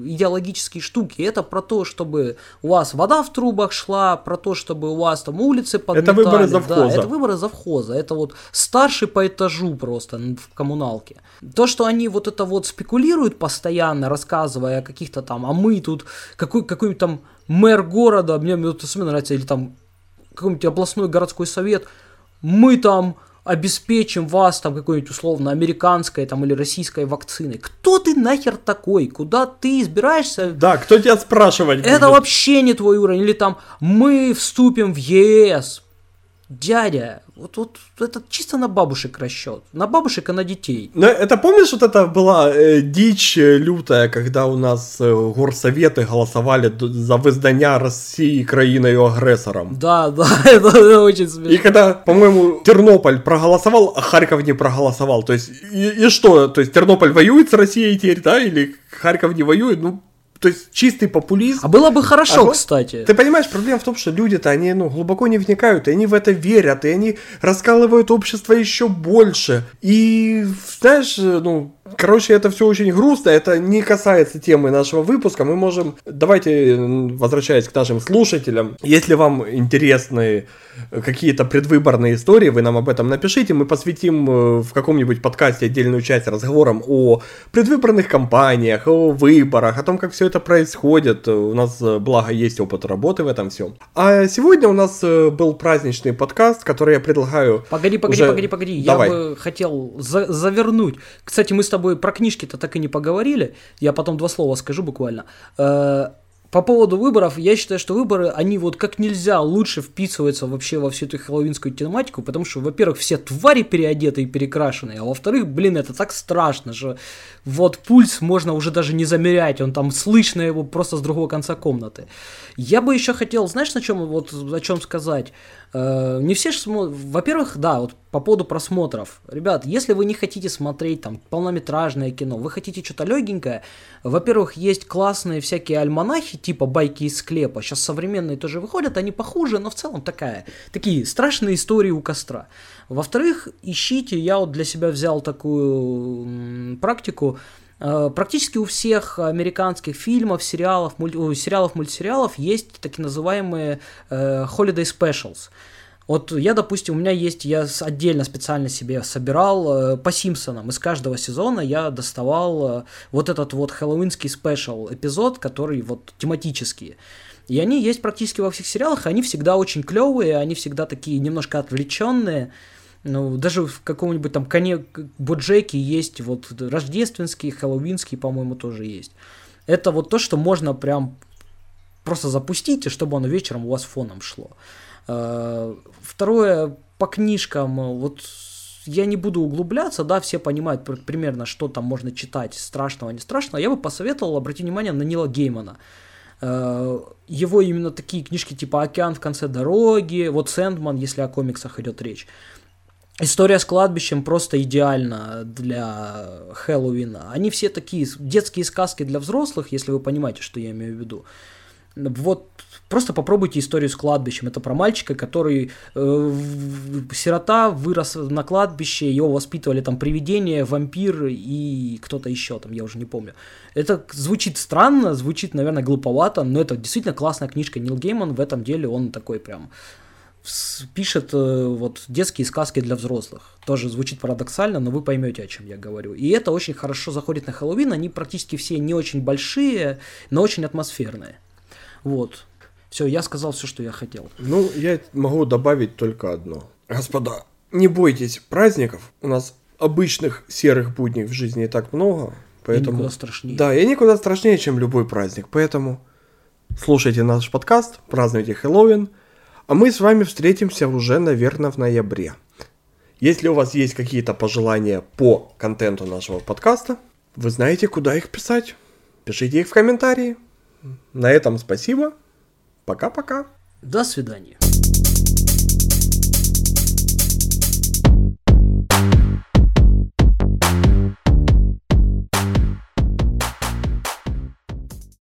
идеологические штуки, это про то, чтобы у вас вода в трубах шла, про то, чтобы у вас там улицы подметали. Это выборы завхоза. Да, это выборы завхоза. Это вот старший по этажу просто в коммуналке. То, что они вот это вот спекулируют постоянно, рассказывая о каких-то там, а мы тут, какой, какой-нибудь там мэр города, мне, мне вот особенно нравится, или там какой-нибудь областной городской совет, мы там обеспечим вас там какой-нибудь условно американской там или российской вакциной. Кто ты нахер такой? Куда ты избираешься? Да, кто тебя спрашивать Это будет? вообще не твой уровень. Или там мы вступим в ЕС. Дядя, вот, вот это чисто на бабушек расчет. На бабушек и на детей. Но это помнишь, вот это была э, дичь э, лютая, когда у нас э, горсоветы голосовали за выздання России країною агрессором. Да, да, это очень смешно. И когда, по-моему, Тернополь проголосовал, а Харьков не проголосовал. То есть, и, и что? То есть Тернополь воюет с Россией теперь, да? Или Харьков не воюет? Ну, то есть чистый популизм. А было бы хорошо, а кстати. Ты понимаешь, проблема в том, что люди-то, они ну, глубоко не вникают, и они в это верят, и они раскалывают общество еще больше. И, знаешь, ну, Короче, это все очень грустно, это не касается темы нашего выпуска. Мы можем, давайте, возвращаясь к нашим слушателям, если вам интересны какие-то предвыборные истории, вы нам об этом напишите, мы посвятим э, в каком-нибудь подкасте отдельную часть разговорам о предвыборных кампаниях, о выборах, о том, как все это происходит. У нас, э, благо, есть опыт работы в этом всем. А сегодня у нас э, был праздничный подкаст, который я предлагаю... Погоди, погоди, уже... погоди, погоди, Давай. я бы хотел за завернуть. Кстати, мы с тобой тобой про книжки-то так и не поговорили. Я потом два слова скажу буквально. Э, по поводу выборов, я считаю, что выборы, они вот как нельзя лучше вписываются вообще во всю эту хэллоуинскую тематику, потому что, во-первых, все твари переодеты и перекрашены, а во-вторых, блин, это так страшно, что вот пульс можно уже даже не замерять, он там слышно его просто с другого конца комнаты. Я бы еще хотел, знаешь, на чем вот о чем сказать? Э, не все же смотрят. Во-первых, да, вот по поводу просмотров. Ребят, если вы не хотите смотреть там полнометражное кино, вы хотите что-то легенькое, во-первых, есть классные всякие альманахи, типа байки из склепа. Сейчас современные тоже выходят, они похуже, но в целом такая, такие страшные истории у костра. Во-вторых, ищите, я вот для себя взял такую практику, практически у всех американских фильмов, сериалов, муль... сериалов, мультсериалов есть так называемые э, holiday specials. Вот я, допустим, у меня есть, я отдельно специально себе собирал э, по Симпсонам. Из каждого сезона я доставал э, вот этот вот хэллоуинский спешл эпизод, который вот тематический. И они есть практически во всех сериалах, они всегда очень клевые, они всегда такие немножко отвлеченные. Ну, даже в каком-нибудь там коне Боджеке есть вот рождественский, хэллоуинский, по-моему, тоже есть. Это вот то, что можно прям просто запустить, и чтобы оно вечером у вас фоном шло. Э, второе, по книжкам, вот я не буду углубляться, да, все понимают примерно, что там можно читать, страшного, не страшного. Я бы посоветовал обратить внимание на Нила Геймана. Э, его именно такие книжки типа «Океан в конце дороги», вот «Сэндман», если о комиксах идет речь. История с кладбищем просто идеальна для Хэллоуина. Они все такие детские сказки для взрослых, если вы понимаете, что я имею в виду. Вот просто попробуйте историю с кладбищем. Это про мальчика, который э, сирота вырос на кладбище, его воспитывали там привидения, вампир и кто-то еще там, я уже не помню. Это звучит странно, звучит, наверное, глуповато, но это действительно классная книжка. Нил Гейман в этом деле он такой прям пишет э, вот детские сказки для взрослых. Тоже звучит парадоксально, но вы поймете, о чем я говорю. И это очень хорошо заходит на Хэллоуин. Они практически все не очень большие, но очень атмосферные. Вот. Все, я сказал все, что я хотел. Ну, я могу добавить только одно. Господа, не бойтесь праздников. У нас обычных серых будней в жизни и так много. Поэтому... И никуда страшнее. Да, и никуда страшнее, чем любой праздник. Поэтому слушайте наш подкаст, празднуйте Хэллоуин – а мы с вами встретимся уже, наверное, в ноябре. Если у вас есть какие-то пожелания по контенту нашего подкаста, вы знаете, куда их писать. Пишите их в комментарии. На этом спасибо. Пока-пока. До свидания.